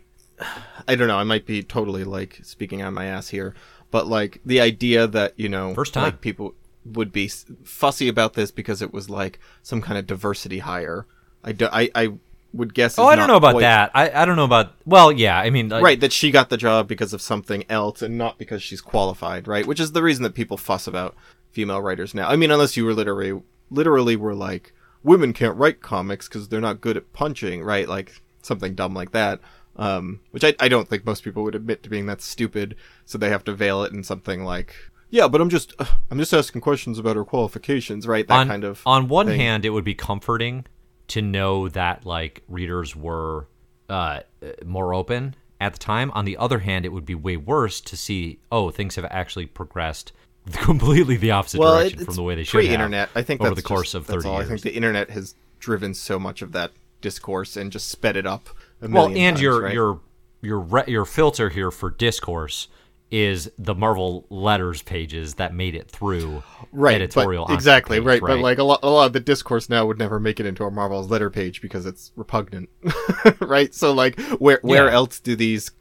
I don't know. I might be totally like speaking out my ass here, but like the idea that you know, First time. like, people would be fussy about this because it was like some kind of diversity hire. I do, I, I would guess. Oh, I don't know about quite- that. I, I don't know about. Well, yeah. I mean, like, Right, that she got the job because of something else and not because she's qualified, right? Which is the reason that people fuss about female writers now. I mean, unless you were literally literally were like women can't write comics because they're not good at punching, right? Like something dumb like that. Um, which I, I don't think most people would admit to being that stupid, so they have to veil it in something like, yeah, but I'm just uh, I'm just asking questions about her qualifications, right? That on, kind of on one thing. hand it would be comforting to know that like readers were uh, more open at the time on the other hand it would be way worse to see oh things have actually progressed completely the opposite well, direction it- from the way they should have pre-internet. I think over the course just- of 30 all. I think the internet has driven so much of that discourse and just sped it up. Well and times, your right? your your re- your filter here for discourse is the Marvel letters pages that made it through right editorial but, exactly page, right, but like a lot, a lot of the discourse now would never make it into a Marvel's letter page because it's repugnant, right? So like, where where Yeah. else do these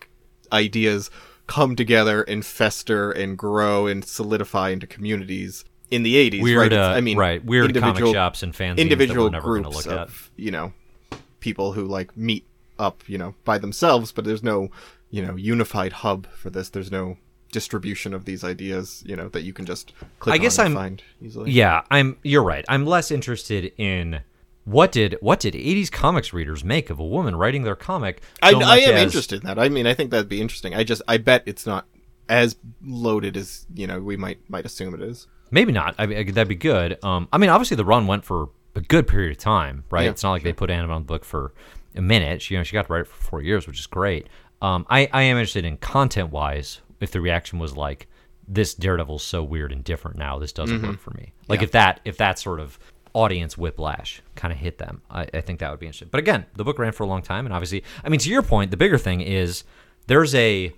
ideas come together and fester and grow and solidify into communities? In the '80s, weird right? Uh, I mean, right weird comic shops and fans, individual that we're never groups look at of you know people who like meet up you know by themselves but there's no you know unified hub for this there's no distribution of these ideas you know that you can just click I guess on I'm- find easily Yeah, I'm. You're right. I'm less interested in what did what did 80s comics readers make of a woman writing their comic. I, so I much am as- interested in that i mean i think that'd be interesting i just i bet it's not as loaded as you know we might might assume it is Maybe not. I mean, that'd be good. Um, I mean, obviously the run went for a good period of time, right? Yeah, it's not like they put Anna on the book for a minute. She, you know, she got to write it for four years, which is great. Um, I, I am interested in content wise. If the reaction was like, "This Daredevil's so weird and different now, this doesn't work for me," like Mm-hmm. Yeah. if that if that sort of audience whiplash kind of hit them, I, I think that would be interesting. But again, the book ran for a long time, and obviously, I mean, to your point, the bigger thing is there's a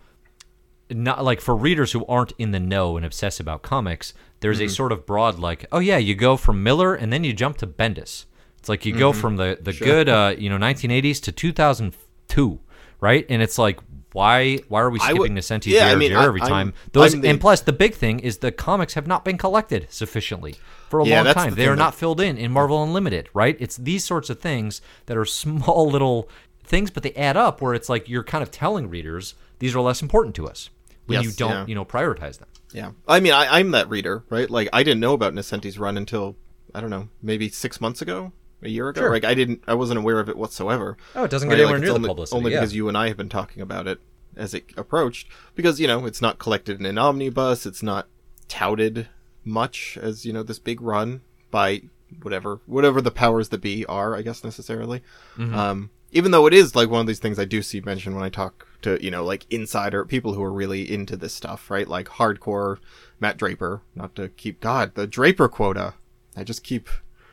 not like for readers who aren't in the know and obsess about comics, there's Mm-hmm. a sort of broad like, oh yeah, you go from Miller and then you jump to Bendis. It's like you go Mm-hmm. from the the good uh, you know 1980s to 2002, right? And it's like Why why are we skipping would- Nocenti yeah, I mean, I- every I'm- time? Those I'm the- and plus the big thing is the comics have not been collected sufficiently for a Yeah, long time. the they are that- not filled in in Marvel Unlimited, right? It's these sorts of things that are small little things, but they add up where it's like you're kind of telling readers these are less important to us when Yes, you don't, yeah. you know, prioritize them. Yeah, I mean, I, I'm that reader, right? Like, I didn't know about Nocenti's run until I don't know, maybe six months ago, a year ago. Sure. Like, I didn't, I wasn't aware of it whatsoever. Oh, it doesn't get Right, anywhere like, near it's the only, publicity. Only yeah. because you and I have been talking about it as it approached. Because you know, it's not collected in an omnibus. It's not touted much as you know this big run by whatever whatever the powers that be are. I guess necessarily. Mm-hmm. Um, even though it is like one of these things I do see mentioned when I talk to you know like insider people who are really into this stuff, right? Like hardcore Matt Draper. Not to keep God the Draper quota. I just keep.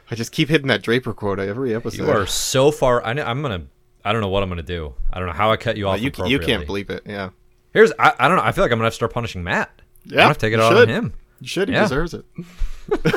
I just keep hitting that Draper quota every episode. you are so far. I, I'm gonna. I don't know what I'm gonna do. I don't know how I cut you off. Uh, you, you can't believe it. Yeah. Here's. I, I don't know. I feel like I'm gonna have to start punishing Matt. Yeah. I'm gonna have to take it out on him. You should. He Yeah. deserves it.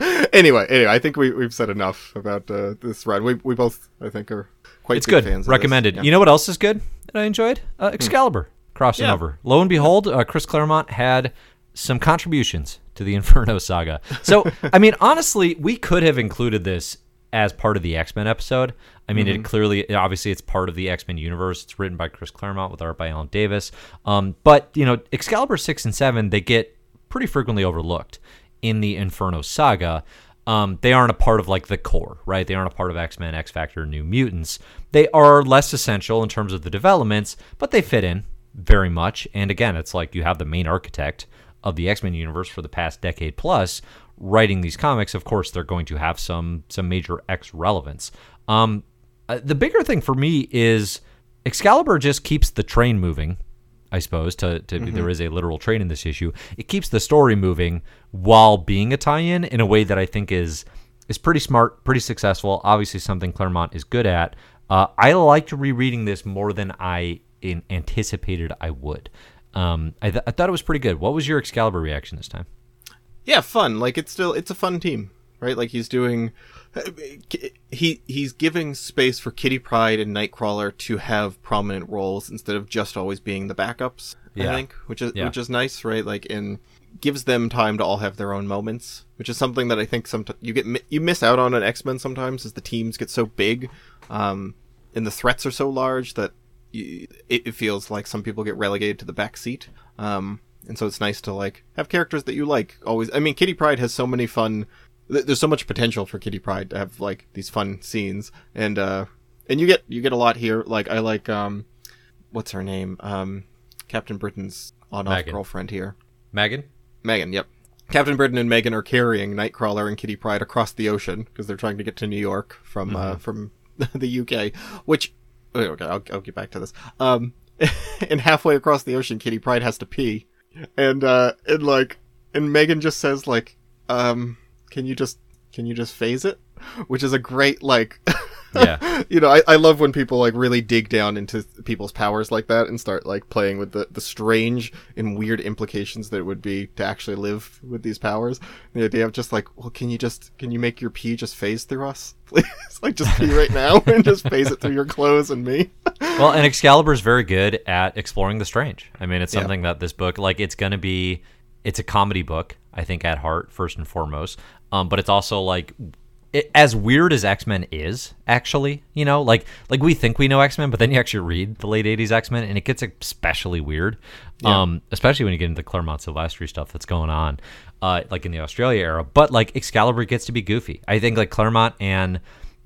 anyway, anyway, I think we we've said enough about uh, this run. We we both I think are quite It's good. fans. Recommended. Yeah. You know what else is good that I enjoyed? Uh, Excalibur crossing Yeah. over. Lo and behold, uh, Chris Claremont had some contributions to the Inferno saga. So, I mean, honestly, we could have included this as part of the X Men episode. I mean, Mm-hmm. it clearly, obviously, it's part of the X Men universe. It's written by Chris Claremont with art by Alan Davis. Um, but you know, Excalibur six and seven they get pretty frequently overlooked in the Inferno saga. Um, they aren't a part of like the core, right? They aren't a part of X Men, X Factor, New Mutants. They are less essential in terms of the developments, but they fit in very much. And again, it's like you have the main architect of the X Men universe for the past decade plus writing these comics. Of course, they're going to have some some major X relevance. Um, uh, the bigger thing for me is Excalibur just keeps the train moving. I suppose to, to there is a literal train in this issue. It keeps the story moving while being a tie-in in a way that I think is is pretty smart, pretty successful. Obviously, something Claremont is good at. Uh, I liked rereading this more than I in, anticipated I would. Um, I, th- I thought it was pretty good. What was your Excalibur reaction this time? yeah, fun. Like it's still it's a fun team, right? Like he's doing he he's giving space for Kitty Pryde and Nightcrawler to have prominent roles instead of just always being the backups. Yeah. I think, which is Yeah. which is nice, right? Like in gives them time to all have their own moments, which is something that I think sometimes you get you miss out on an X Men sometimes as the teams get so big, um, and the threats are so large that it, it feels like some people get relegated to the back seat. Um, and so it's nice to like have characters that you like always. I mean, Kitty Pryde has so many fun. th- There's so much potential for Kitty Pryde to have like these fun scenes, and uh, and you get you get a lot here. Like I like um, what's her name? Um, Captain Britain's on-off girlfriend here. Meggan? Meggan, yep. Captain Britain and Meggan are carrying Nightcrawler and Kitty Pryde across the ocean because they're trying to get to New York from uh, from the UK. Which, okay, I'll, I'll get back to this. Um, and halfway across the ocean, Kitty Pryde has to pee, and uh, and like, and Meggan just says like, um, can you just can you just phase it? Which is a great like. Yeah. you know, I, I love when people like really dig down into people's powers like that and start like playing with the, the strange and weird implications that it would be to actually live with these powers. The idea of just like, well, can you just can you make your pee just phase through us, please? like just pee right now and just phase it through your clothes and me. well, and Excalibur is very good at exploring the strange. I mean, it's Yeah. something that this book, like, it's going to be, it's a comedy book, I think, at heart, first and foremost. Um, but it's also like, it, as weird as X Men is, actually, you know, like like we think we know X Men, but then you actually read the late '80s X Men, and it gets especially weird. Um, especially when you get into the Claremont Silvestri stuff that's going on, uh, like in the Australia era. But like Excalibur gets to be goofy. I think like Claremont and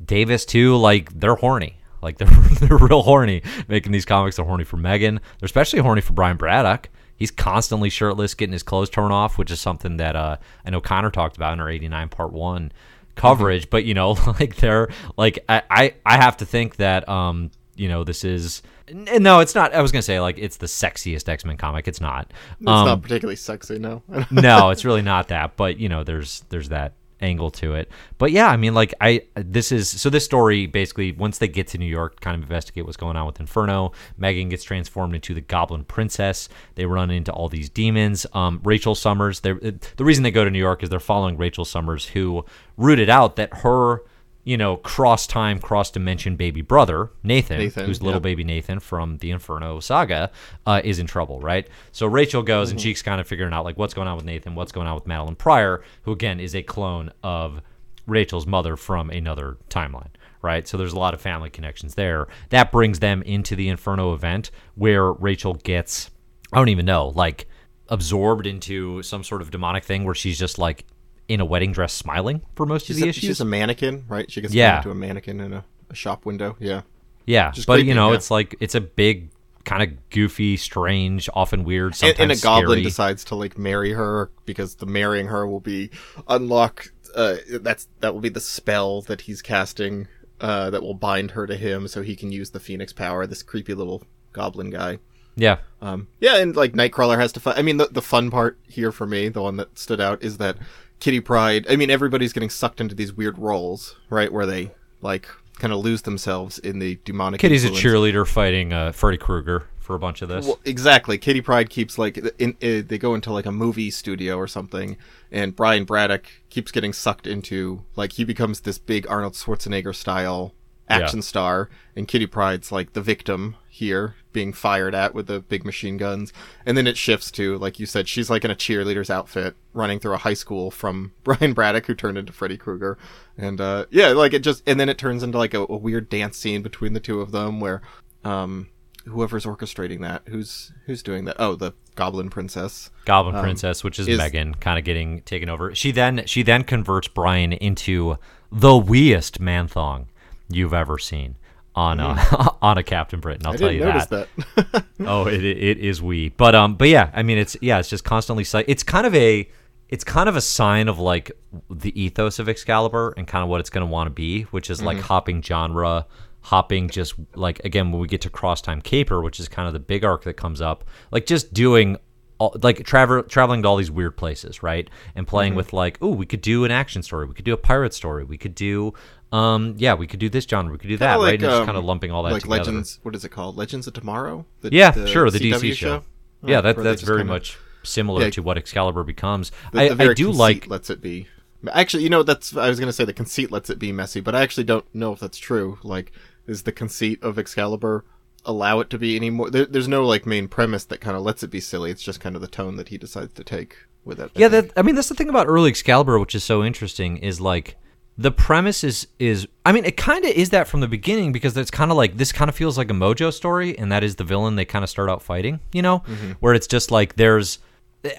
Davis too, like they're horny. Like they're they're real horny making these comics. They're horny for Meggan. They're especially horny for Brian Braddock. He's constantly shirtless, getting his clothes torn off, which is something that uh, I know Connor talked about in our '89 Part One coverage. But you know, like they're like I, I I have to think that um you know this is no, it's not. I was gonna say like it's the sexiest X Men comic. It's not. It's Um, not particularly sexy, no. no, it's really not that. But you know, there's there's that angle to it. But yeah, I mean, like I this is so this story basically once they get to New York, kind of investigate what's going on with Inferno. Meggan gets transformed into the Goblin Princess. They run into all these demons. Um, Rachel Summers. The reason they go to New York is they're following Rachel Summers, who rooted out that her. You know, cross time, cross dimension baby brother, Nathan, Nathan, who's little yep. baby Nathan from the Inferno saga, uh, is in trouble, right? So Rachel goes Mm-hmm. and she's kind of figuring out like what's going on with Nathan, what's going on with Madelyne Pryor, who again is a clone of Rachel's mother from another timeline, right? So there's a lot of family connections there. That brings them into the Inferno event where Rachel gets, I don't even know, like absorbed into some sort of demonic thing where she's just like in a wedding dress smiling for most She's of the a, issues. she's a mannequin, right? She gets Yeah. turned into a mannequin in a, a shop window. Yeah. Yeah, Just but you know, yeah. it's like it's a big, kind of goofy, strange, often weird, And, sometimes and a goblin decides to like marry her because the marrying her will be unlock. Uh, that's that will be the spell that he's casting. Uh, that will bind her to him, so he can use the phoenix power. This creepy little goblin guy. yeah, Um, yeah, and like Nightcrawler has to fight. I mean, the the fun part here for me, the one that stood out, is that Kitty Pryde. I mean, everybody's getting sucked into these weird roles, right, where they like kind of lose themselves in the demonic. Kitty's a cheerleader fighting uh, Freddy Krueger for a bunch of this. Well, exactly. Kitty Pryde keeps like in, in, they go into like a movie studio or something, and Brian Braddock keeps getting sucked into like he becomes this big Arnold Schwarzenegger style action Yeah. star, and Kitty Pryde's like the victim here, being fired at with the big machine guns, and then it shifts to like you said, she's like in a cheerleader's outfit running through a high school from Brian Braddock who turned into Freddy Krueger, and uh, yeah, like it just and then it turns into like a, a weird dance scene between the two of them where. Um, whoever's orchestrating that who's who's doing that oh the goblin princess Goblin Princess, which is, um, is- Meggan, kind of getting taken over. She then she then converts Brian into the weest man thong you've ever seen on uh, on a Captain Britain. I'll i tell you that. that, oh, it, it it is we. But um, but yeah, I mean, it's yeah, it's just constantly. It's kind of a it's kind of a sign of like the ethos of Excalibur and kind of what it's going to want to be, which is like hopping genre, hopping just like again when we get to Cross Time Caper, which is kind of the big arc that comes up, like just doing. All, like travel, traveling to all these weird places, right? And playing with like, oh, we could do an action story, we could do a pirate story, we could do, um, yeah, we could do this genre, we could do that, Kinda right? like, just um, kind of lumping all that like together. legends what is it called legends of tomorrow the, Yeah, sure, the DC, show. Yeah, Right, that that's very kinda- much similar Yeah. to what Excalibur becomes. the, I, the very I do like lets it be actually you know that's i was going to say the conceit lets it be messy but i actually don't know if that's true like is the conceit of excalibur allow it to be any more there, there's no like main premise that kind of lets it be silly it's just kind of the tone that he decides to take with it I yeah. think. That I mean, that's the thing about early Excalibur, which is so interesting, is like the premise is is I mean, it kind of is that from the beginning because it's kind of like this kind of feels like a Mojo story, and that is the villain they kind of start out fighting, you know, Mm-hmm. where it's just like there's.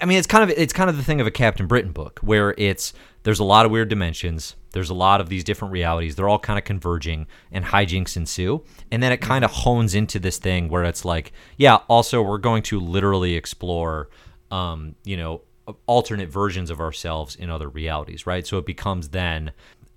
I mean, it's kind of it's kind of the thing of a Captain Britain book where it's there's a lot of weird dimensions, there's a lot of these different realities, they're all kind of converging, and hijinks ensue, and then it kind of hones into this thing where it's like, yeah, also we're going to literally explore, um, you know, alternate versions of ourselves in other realities, right? So it becomes then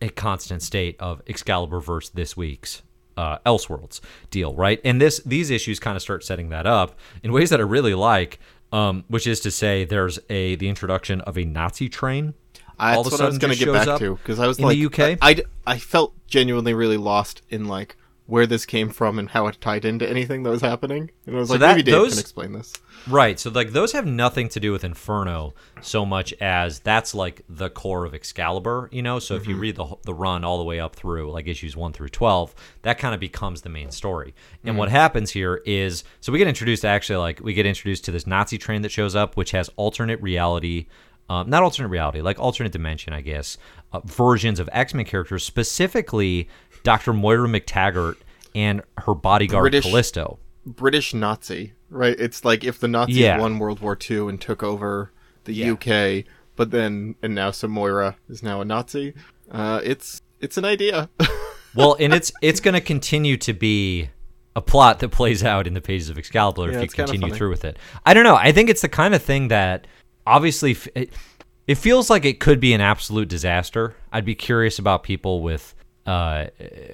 a constant state of Excalibur versus this week's uh, Elseworlds deal, right? And this these issues kind of start setting that up in ways that I really like, um, which is to say, there's a the introduction of a Nazi train. That's all of a what I was going to get back to because I was in like, the UK? I, I, I felt genuinely really lost in like where this came from and how it tied into anything that was happening, and I was like, that- maybe Dave those- can explain this. Right. So like those have nothing to do with Inferno so much as that's like the core of Excalibur, you know? So if you read the the run all the way up through like issues 1 through 12, that kind of becomes the main story. And what happens here is so we get introduced to actually like we get introduced to this Nazi train that shows up which has alternate reality um, not alternate reality, like alternate dimension, I guess, uh, versions of X Men characters, specifically Dr. Moira McTaggart and her bodyguard British- Callisto. British Nazi, right? It's like if the Nazis Yeah. won World War II and took over the Yeah. UK, but then and now so Moira is now a Nazi. Uh, it's it's an idea. well, and it's it's going to continue to be a plot that plays out in the pages of Excalibur Yeah, if you continue through with it. I don't know. I think it's the kind of thing that obviously f- it, it feels like it could be an absolute disaster. I'd be curious about people with uh,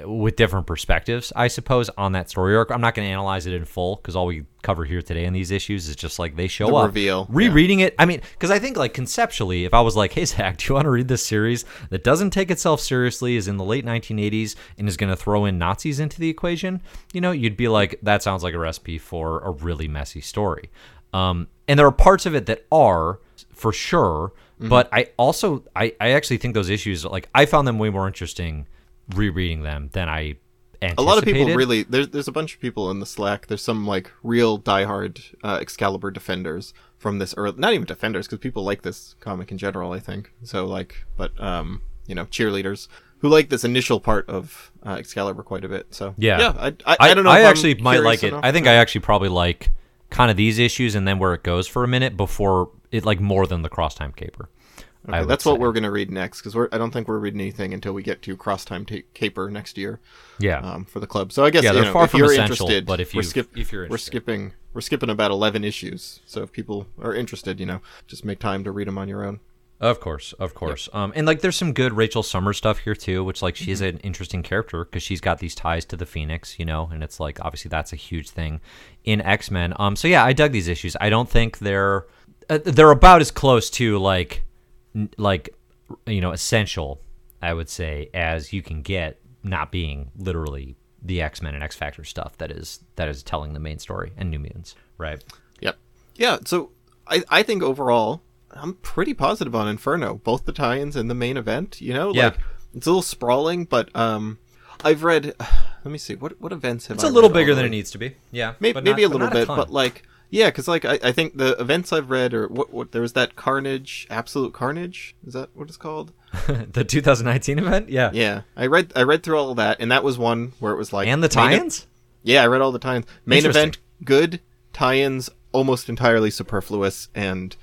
with different perspectives, I suppose, on that story arc. I'm not going to analyze it in full because all we cover here today in these issues is just like they show The up. reveal, yeah. Rereading it, I mean, because I think like conceptually, if I was like, "Hey Zach, do you want to read this series that doesn't take itself seriously, is in the late 1980s, and is going to throw in Nazis into the equation?" You know, you'd be like, "That sounds like a recipe for a really messy story." Um, and there are parts of it that are for sure, but I also I, I actually think those issues like I found them way more interesting rereading them than I anticipated. a lot of people really there's there's a bunch of people in the Slack. There's some like real diehard uh, Excalibur defenders from this early, not even defenders because people like this comic in general. I think so. Like, but um, you know, cheerleaders who like this initial part of uh, Excalibur quite a bit. So Yeah. yeah. I, I, I don't know. I if I'm actually might curious like it. enough. I think I actually probably like kind of these issues and then where it goes for a minute before it like more than the cross time caper. Okay, that's what we're going to read next because I don't think we're reading anything until we get to Cross Time ta- Caper next year Yeah. um, for the club. So I guess Yeah, you know, far if from you're essential, interested, but if we're you- skip- if you're we're skipping we're skipping about eleven issues. So if people are interested, you know, just make time to read them on your own. Of course, of course. Um, and like, there's some good Rachel Summers stuff here too, which like she's Mm-hmm. an interesting character because she's got these ties to the Phoenix, you know, and it's like obviously that's a huge thing in X Men. Um, so yeah, I dug these issues. I don't think they're uh, they're about as close to like like you know essential, I would say, as you can get, not being literally the X Men and X Factor stuff that is that is telling the main story and New Mutants, right? Yep. Yeah. So I I think overall I'm pretty positive on Inferno, both the tie-ins and the main event. You know, Yeah. like it's a little sprawling, but um, I've read. Let me see what what events have It's I a little read bigger than it needs to be. Yeah, Maybe, but maybe not- a little not bit, ton. but like, yeah, because like I, I think the events I've read or what, what there was that Carnage, Absolute Carnage, is that what it's called? the 2019 event, yeah, Yeah, I read I read through all of that, and that was one where it was like and the tie-ins. Yeah, I read all the tie-ins. Main event good, tie-ins almost entirely superfluous, and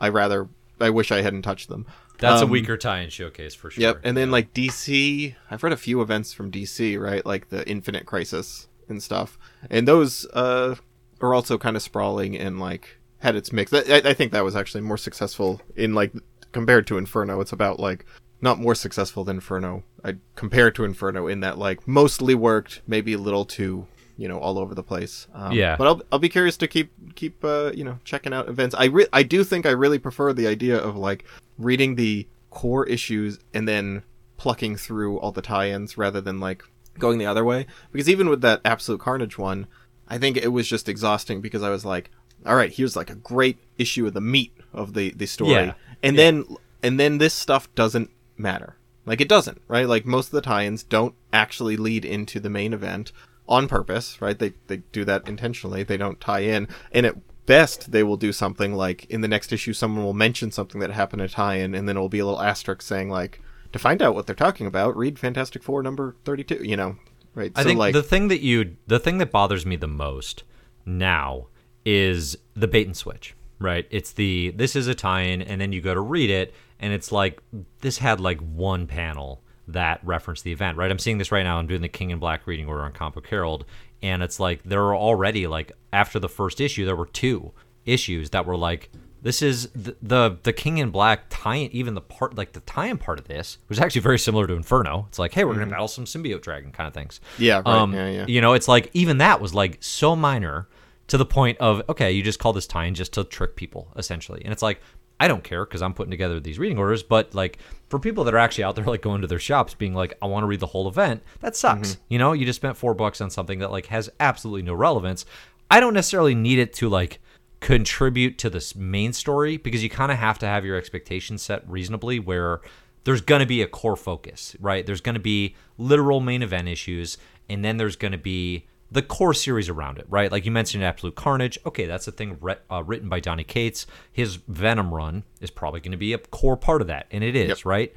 I rather I wish I hadn't touched them. That's a Um, weaker tie-in showcase for sure. Yep, and then like DC, I've read a few events from DC, right? Like the Infinite Crisis and stuff, and those uh, are also kind of sprawling and like had its mix. I, I- think that was actually more successful in like compared to Inferno. It's about like not more successful than Inferno. I compare it to Inferno in that like mostly worked, maybe a little too you know all over the place. Um, Yeah. but I'll I'll be curious to keep keep uh, you know checking out events. I re- I do think I really prefer the idea of like reading the core issues and then plucking through all the tie-ins rather than like going the other way. Because even with that Absolute Carnage one, I think it was just exhausting because I was like, all right, here's like a great issue of the meat of the the story, Yeah. and then and then this stuff doesn't matter. Like it doesn't, right? Like most of the tie-ins don't actually lead into the main event on purpose, right? They they do that intentionally. They don't tie in, and at best they will do something like in the next issue someone will mention something that happened in a tie-in, and then it'll be a little asterisk saying like to find out what they're talking about, read Fantastic Four number thirty-two. You know, right? I think like, the thing that you the thing that bothers me the most now is the bait and switch. Right? It's the this is a tie-in, and then you go to read it, and it's like this had like one panel that referenced the event. Right? I'm seeing this right now. I'm doing the King in Black reading order on Book Herald, and it's like there are already like after the first issue, there were two issues that were like this is the the, the King in Black tie even the part like the tie-in part of this was actually very similar to Inferno. It's like, hey, we're gonna battle some symbiote dragon kind of things. Yeah, right. Um, Yeah, yeah. You know, it's like even that was like so minor to the point of okay, you just call this tie-in just to trick people essentially, and it's like. I don't care because I'm putting together these reading orders, but like for people that are actually out there, like going to their shops, being like, "I want to read the whole event," that sucks. Mm-hmm. You know, you just spent four bucks on something that like has absolutely no relevance. I don't necessarily need it to like contribute to this main story because you kind of have to have your expectations set reasonably where there's going to be a core focus, right? There's going to be literal main event issues and then there's going to be the core series around it, right? Like you mentioned Absolute Carnage. Okay, that's a thing re- uh, written by Donny Cates. His Venom run is probably going to be a core part of that, and it is, right?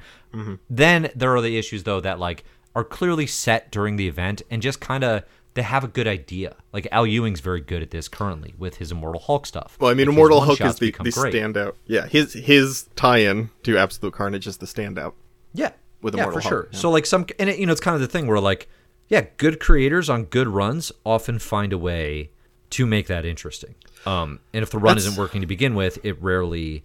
Then there are the issues though that like are clearly set during the event and just kind of they have a good idea. Like Al Ewing's very good at this currently with his Immortal Hulk stuff. Well, I mean, Like, Immortal Hulk is the, the standout. Yeah, his his tie-in to Absolute Carnage is the standout. Yeah, with yeah, Immortal for sure. Yeah. So like some, and it, you know, it's kind of the thing where like, yeah, good creators on good runs often find a way to make that interesting. Um, and if the run That's- isn't working to begin with, it rarely,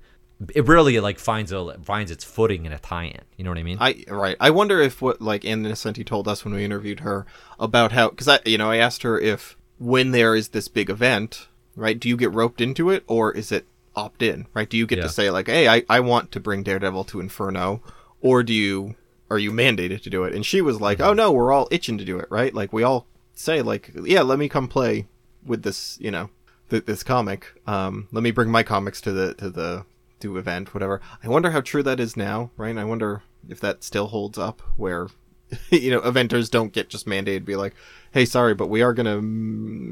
it really like finds a finds its footing in a tie-in. You know what I mean? I right. I wonder if what like Anne Nocenti told us when we interviewed her about how because I you know I asked her if when there is this big event, right? Do you get roped into it or is it opt in? Right? Do you get Yeah. to say like, hey, I I want to bring Daredevil to Inferno, or do you are you mandated to do it? And she was like, Mm-hmm. oh no, we're all itching to do it, right? Like we all say like, yeah, let me come play with this, you know, th- this comic. Um, let me bring my comics to the to the to event, whatever. I wonder how true that is now, right? I wonder if that still holds up, where you know, eventers don't get just mandated to be like, hey, sorry, but we are gonna,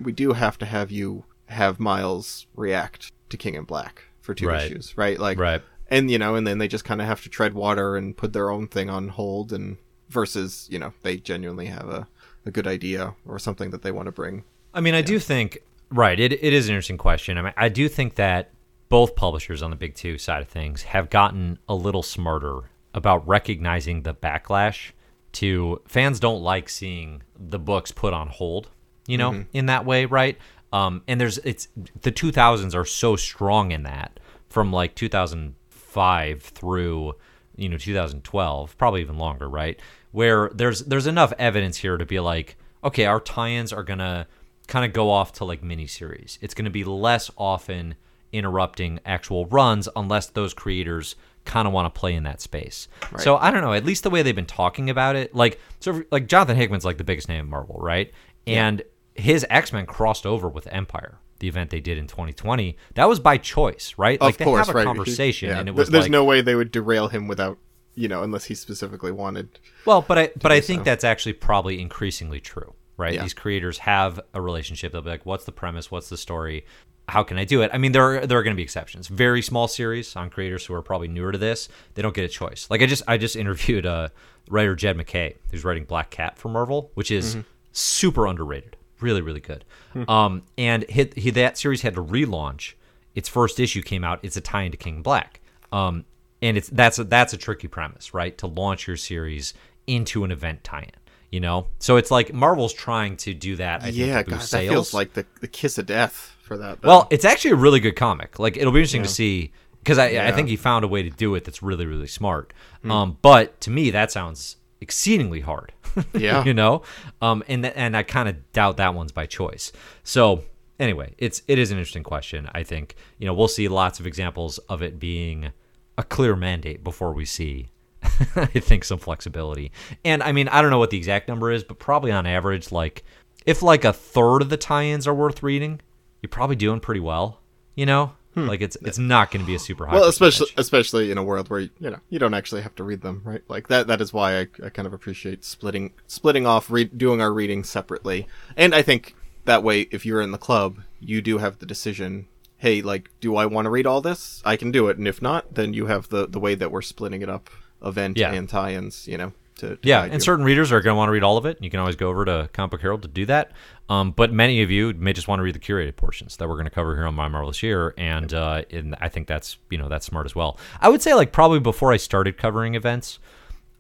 we do have to have you have Miles react to King in Black for two Right. issues, right? Like, Right. and you know, and then they just kind of have to tread water and put their own thing on hold, and versus, you know, they genuinely have a, a good idea or something that they want to bring. I mean, I do think right. It it is an interesting question. I mean, I do think that both publishers on the big two side of things have gotten a little smarter about recognizing the backlash to fans don't like seeing the books put on hold. You know, in that way, right? Um, and there's it's the 2000s are so strong in that from like 2005 through you know 2012 probably even longer right where there's there's enough evidence here to be like okay our tie-ins are gonna kind of go off to like miniseries it's gonna be less often interrupting actual runs unless those creators kind of want to play in that space so i don't know at least the way they've been talking about it like so like jonathan hickman's like the biggest name in marvel right and his x-men crossed over with Empyre the event they did in 2020 that was by choice right like of they course, have a right? conversation Yeah. and it was there's like, no way they would derail him without, you know, unless he specifically wanted. Well, but I but I think so. that's actually probably increasingly true, right? Yeah. These creators have a relationship. They'll be like, "What's the premise? What's the story? How can I do it?" I mean, there are, there are going to be exceptions. Very small series on creators who are probably newer to this, they don't get a choice. Like I just I just interviewed uh, writer Jed MacKay, who's writing Black Cat for Marvel, which is Mm-hmm. super underrated, really really good. Hmm. Um, and he, he that series had to relaunch. Its first issue came out. It's a tie into King Black. Um, and it's that's a, that's a tricky premise, right? To launch your series into an event tie-in, you know. So it's like Marvel's trying to do that. I yeah, think, God, that feels like the, the kiss of death for that. though. well, it's actually a really good comic. Like it'll be interesting to see because I, I Yeah. Hmm. think he found a way to do it that's really really smart. Um, but to me, that sounds exceedingly hard. Yeah. you know, um, and and I kind of doubt that one's by choice. So anyway, it's it is an interesting question. I think you know we'll see lots of examples of it being a clear mandate before we see. I think some flexibility, and I mean I don't know what the exact number is, but probably on average, like if like a third of the tie-ins are worth reading, you're probably doing pretty well. You know, like it's it's not going to be a super high. Hmm. well, especially percentage. especially in a world where you know you don't actually have to read them, right? Like that. That is why I, I kind of appreciate splitting splitting off, read, doing our reading separately, and I think that way, if you're in the club, you do have the decision. Hey, like, do I want to read all this? I can do it, and if not, then you have the the way that we're splitting it up, event Yeah. and tie-ins. You know, to, to Yeah, and you. certain readers are going to want to read all of it. You can always go over to Comic Book Herald to do that. Um, but many of you may just want to read the curated portions that we're going to cover here on My Marvelous Year, and uh, I think that's you know that's smart as well. I would say like probably before I started covering events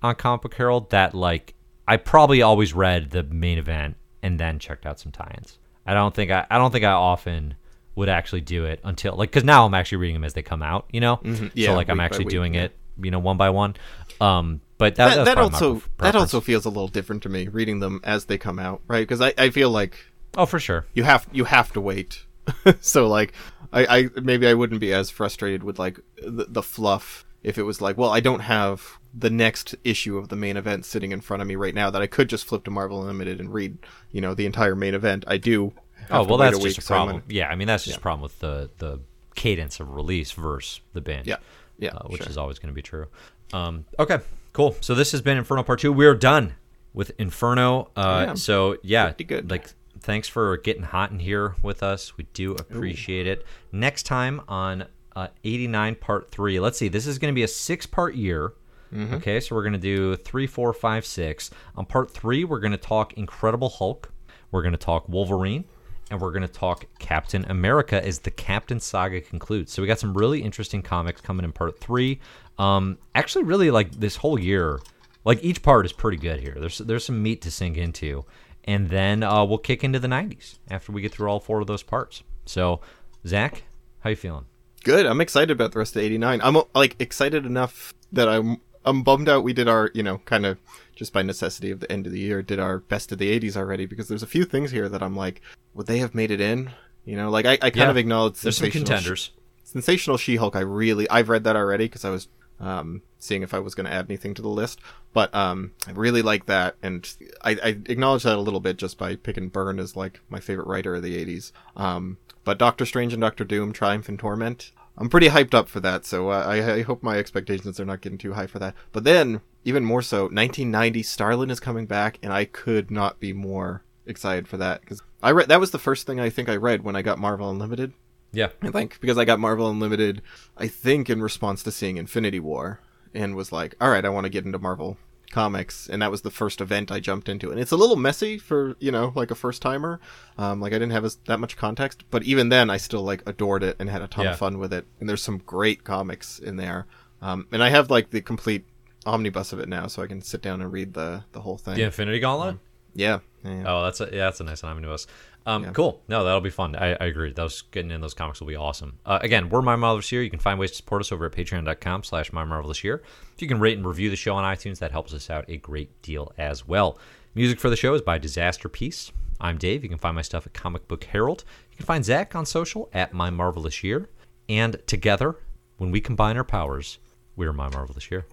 on Comic Book Herald, that like I probably always read the main event and then checked out some tie-ins. I don't think I I don't think I often would actually do it until like because now I'm actually reading them as they come out, you know. Yeah, so like I'm actually doing yeah. it, you know, one by one. Um, but that, that, that also that also feels a little different to me reading them as they come out, right? Because I, I feel like Oh, for sure. you have you have to wait. so like I, I maybe I wouldn't be as frustrated with like the, the fluff if it was like, well, I don't have the next issue of the main event sitting in front of me right now that I could just flip to Marvel Unlimited and read, you know, the entire main event. I do. Oh well, that's a week, just a so problem. gonna- Yeah, I mean that's just a problem with the the cadence of release versus the binge. Yeah. Yeah, uh, which sure. is always going to be true. Um, okay, cool. So this has been Inferno Part Two. We're done with Inferno. Uh, Yeah, so yeah, pretty good. like thanks for getting hot in here with us. We do appreciate it. Next time on uh, 89 Part Three. Let's see. This is going to be a six part year. Mm-hmm. Okay, so we're going to do three, four, five, six. On part three, we're going to talk Incredible Hulk. We're going to talk Wolverine. And we're going to talk Captain America as the Captain Saga concludes. So we got some really interesting comics coming in part three. Um, actually, really like this whole year, like each part is pretty good here. There's there's some meat to sink into, and then uh, we'll kick into the '90s after we get through all four of those parts. So, Zach, how you feeling? Good. I'm excited about the rest of 89. I'm like excited enough that I'm I'm bummed out we did our, you know, kind of just by necessity of the end of the year did our best of the 80s already because there's a few things here that I'm like would they have made it in? You know, like I, I kind Yeah. of acknowledge There's some contenders. Sensational She-Hulk I really I've read that already because I was um seeing if I was going to add anything to the list. But um I really like that and I, I acknowledge that a little bit just by picking Byrne as like my favorite writer of the 80s. Um but Doctor Strange and Doctor Doom Triumph and Torment I'm pretty hyped up for that. So uh, I, I hope my expectations are not getting too high for that. But then, even more so, 1990 Starlin is coming back, and I could not be more excited for that because I read that was the first thing I think I read when I got Marvel Unlimited. Yeah. I think because I got Marvel Unlimited, I think in response to seeing Infinity War, and was like, all right, I want to get into Marvel comics, and that was the first event I jumped into. And it's a little messy for you know like a first timer, um, like I didn't have as, that much context, but even then I still like adored it and had a ton Yeah. of fun with it. And there's some great comics in there, um, and I have like the complete omnibus of it now, so I can sit down and read the the whole thing. The Infinity Gauntlet. Yeah, yeah, yeah. Oh, that's a yeah, that's a nice omnibus. Um, Cool. No, that'll be fun. I, I agree. Those getting in those comics will be awesome. Uh, again, we're My Marvelous Year. You can find ways to support us over at patreon.com slash My Marvelous Year. If you can rate and review the show on iTunes, that helps us out a great deal as well. Music for the show is by Disasterpeace. I'm Dave. You can find my stuff at Comic Book Herald. You can find Zach on social at My Marvelous Year. And together, when we combine our powers, we're My Marvelous Year.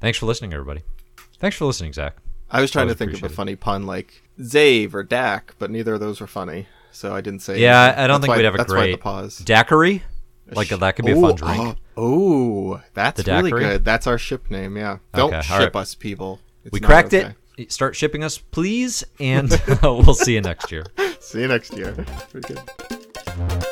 Thanks for listening, everybody. Thanks for listening, Zach. I was trying to think of a funny pun like Zave or Dak, but neither of those were funny, so I didn't say. Yeah, anything. I don't That's think why- we'd have a that's why great the pause. daiquiri. Like that could be a fun drink. Oh, that's The really good. That's our ship name. Yeah, don't Okay, ship right. us, people. It's we cracked okay. it. Start shipping us, please, and we'll see you next year. See you next year. Pretty good.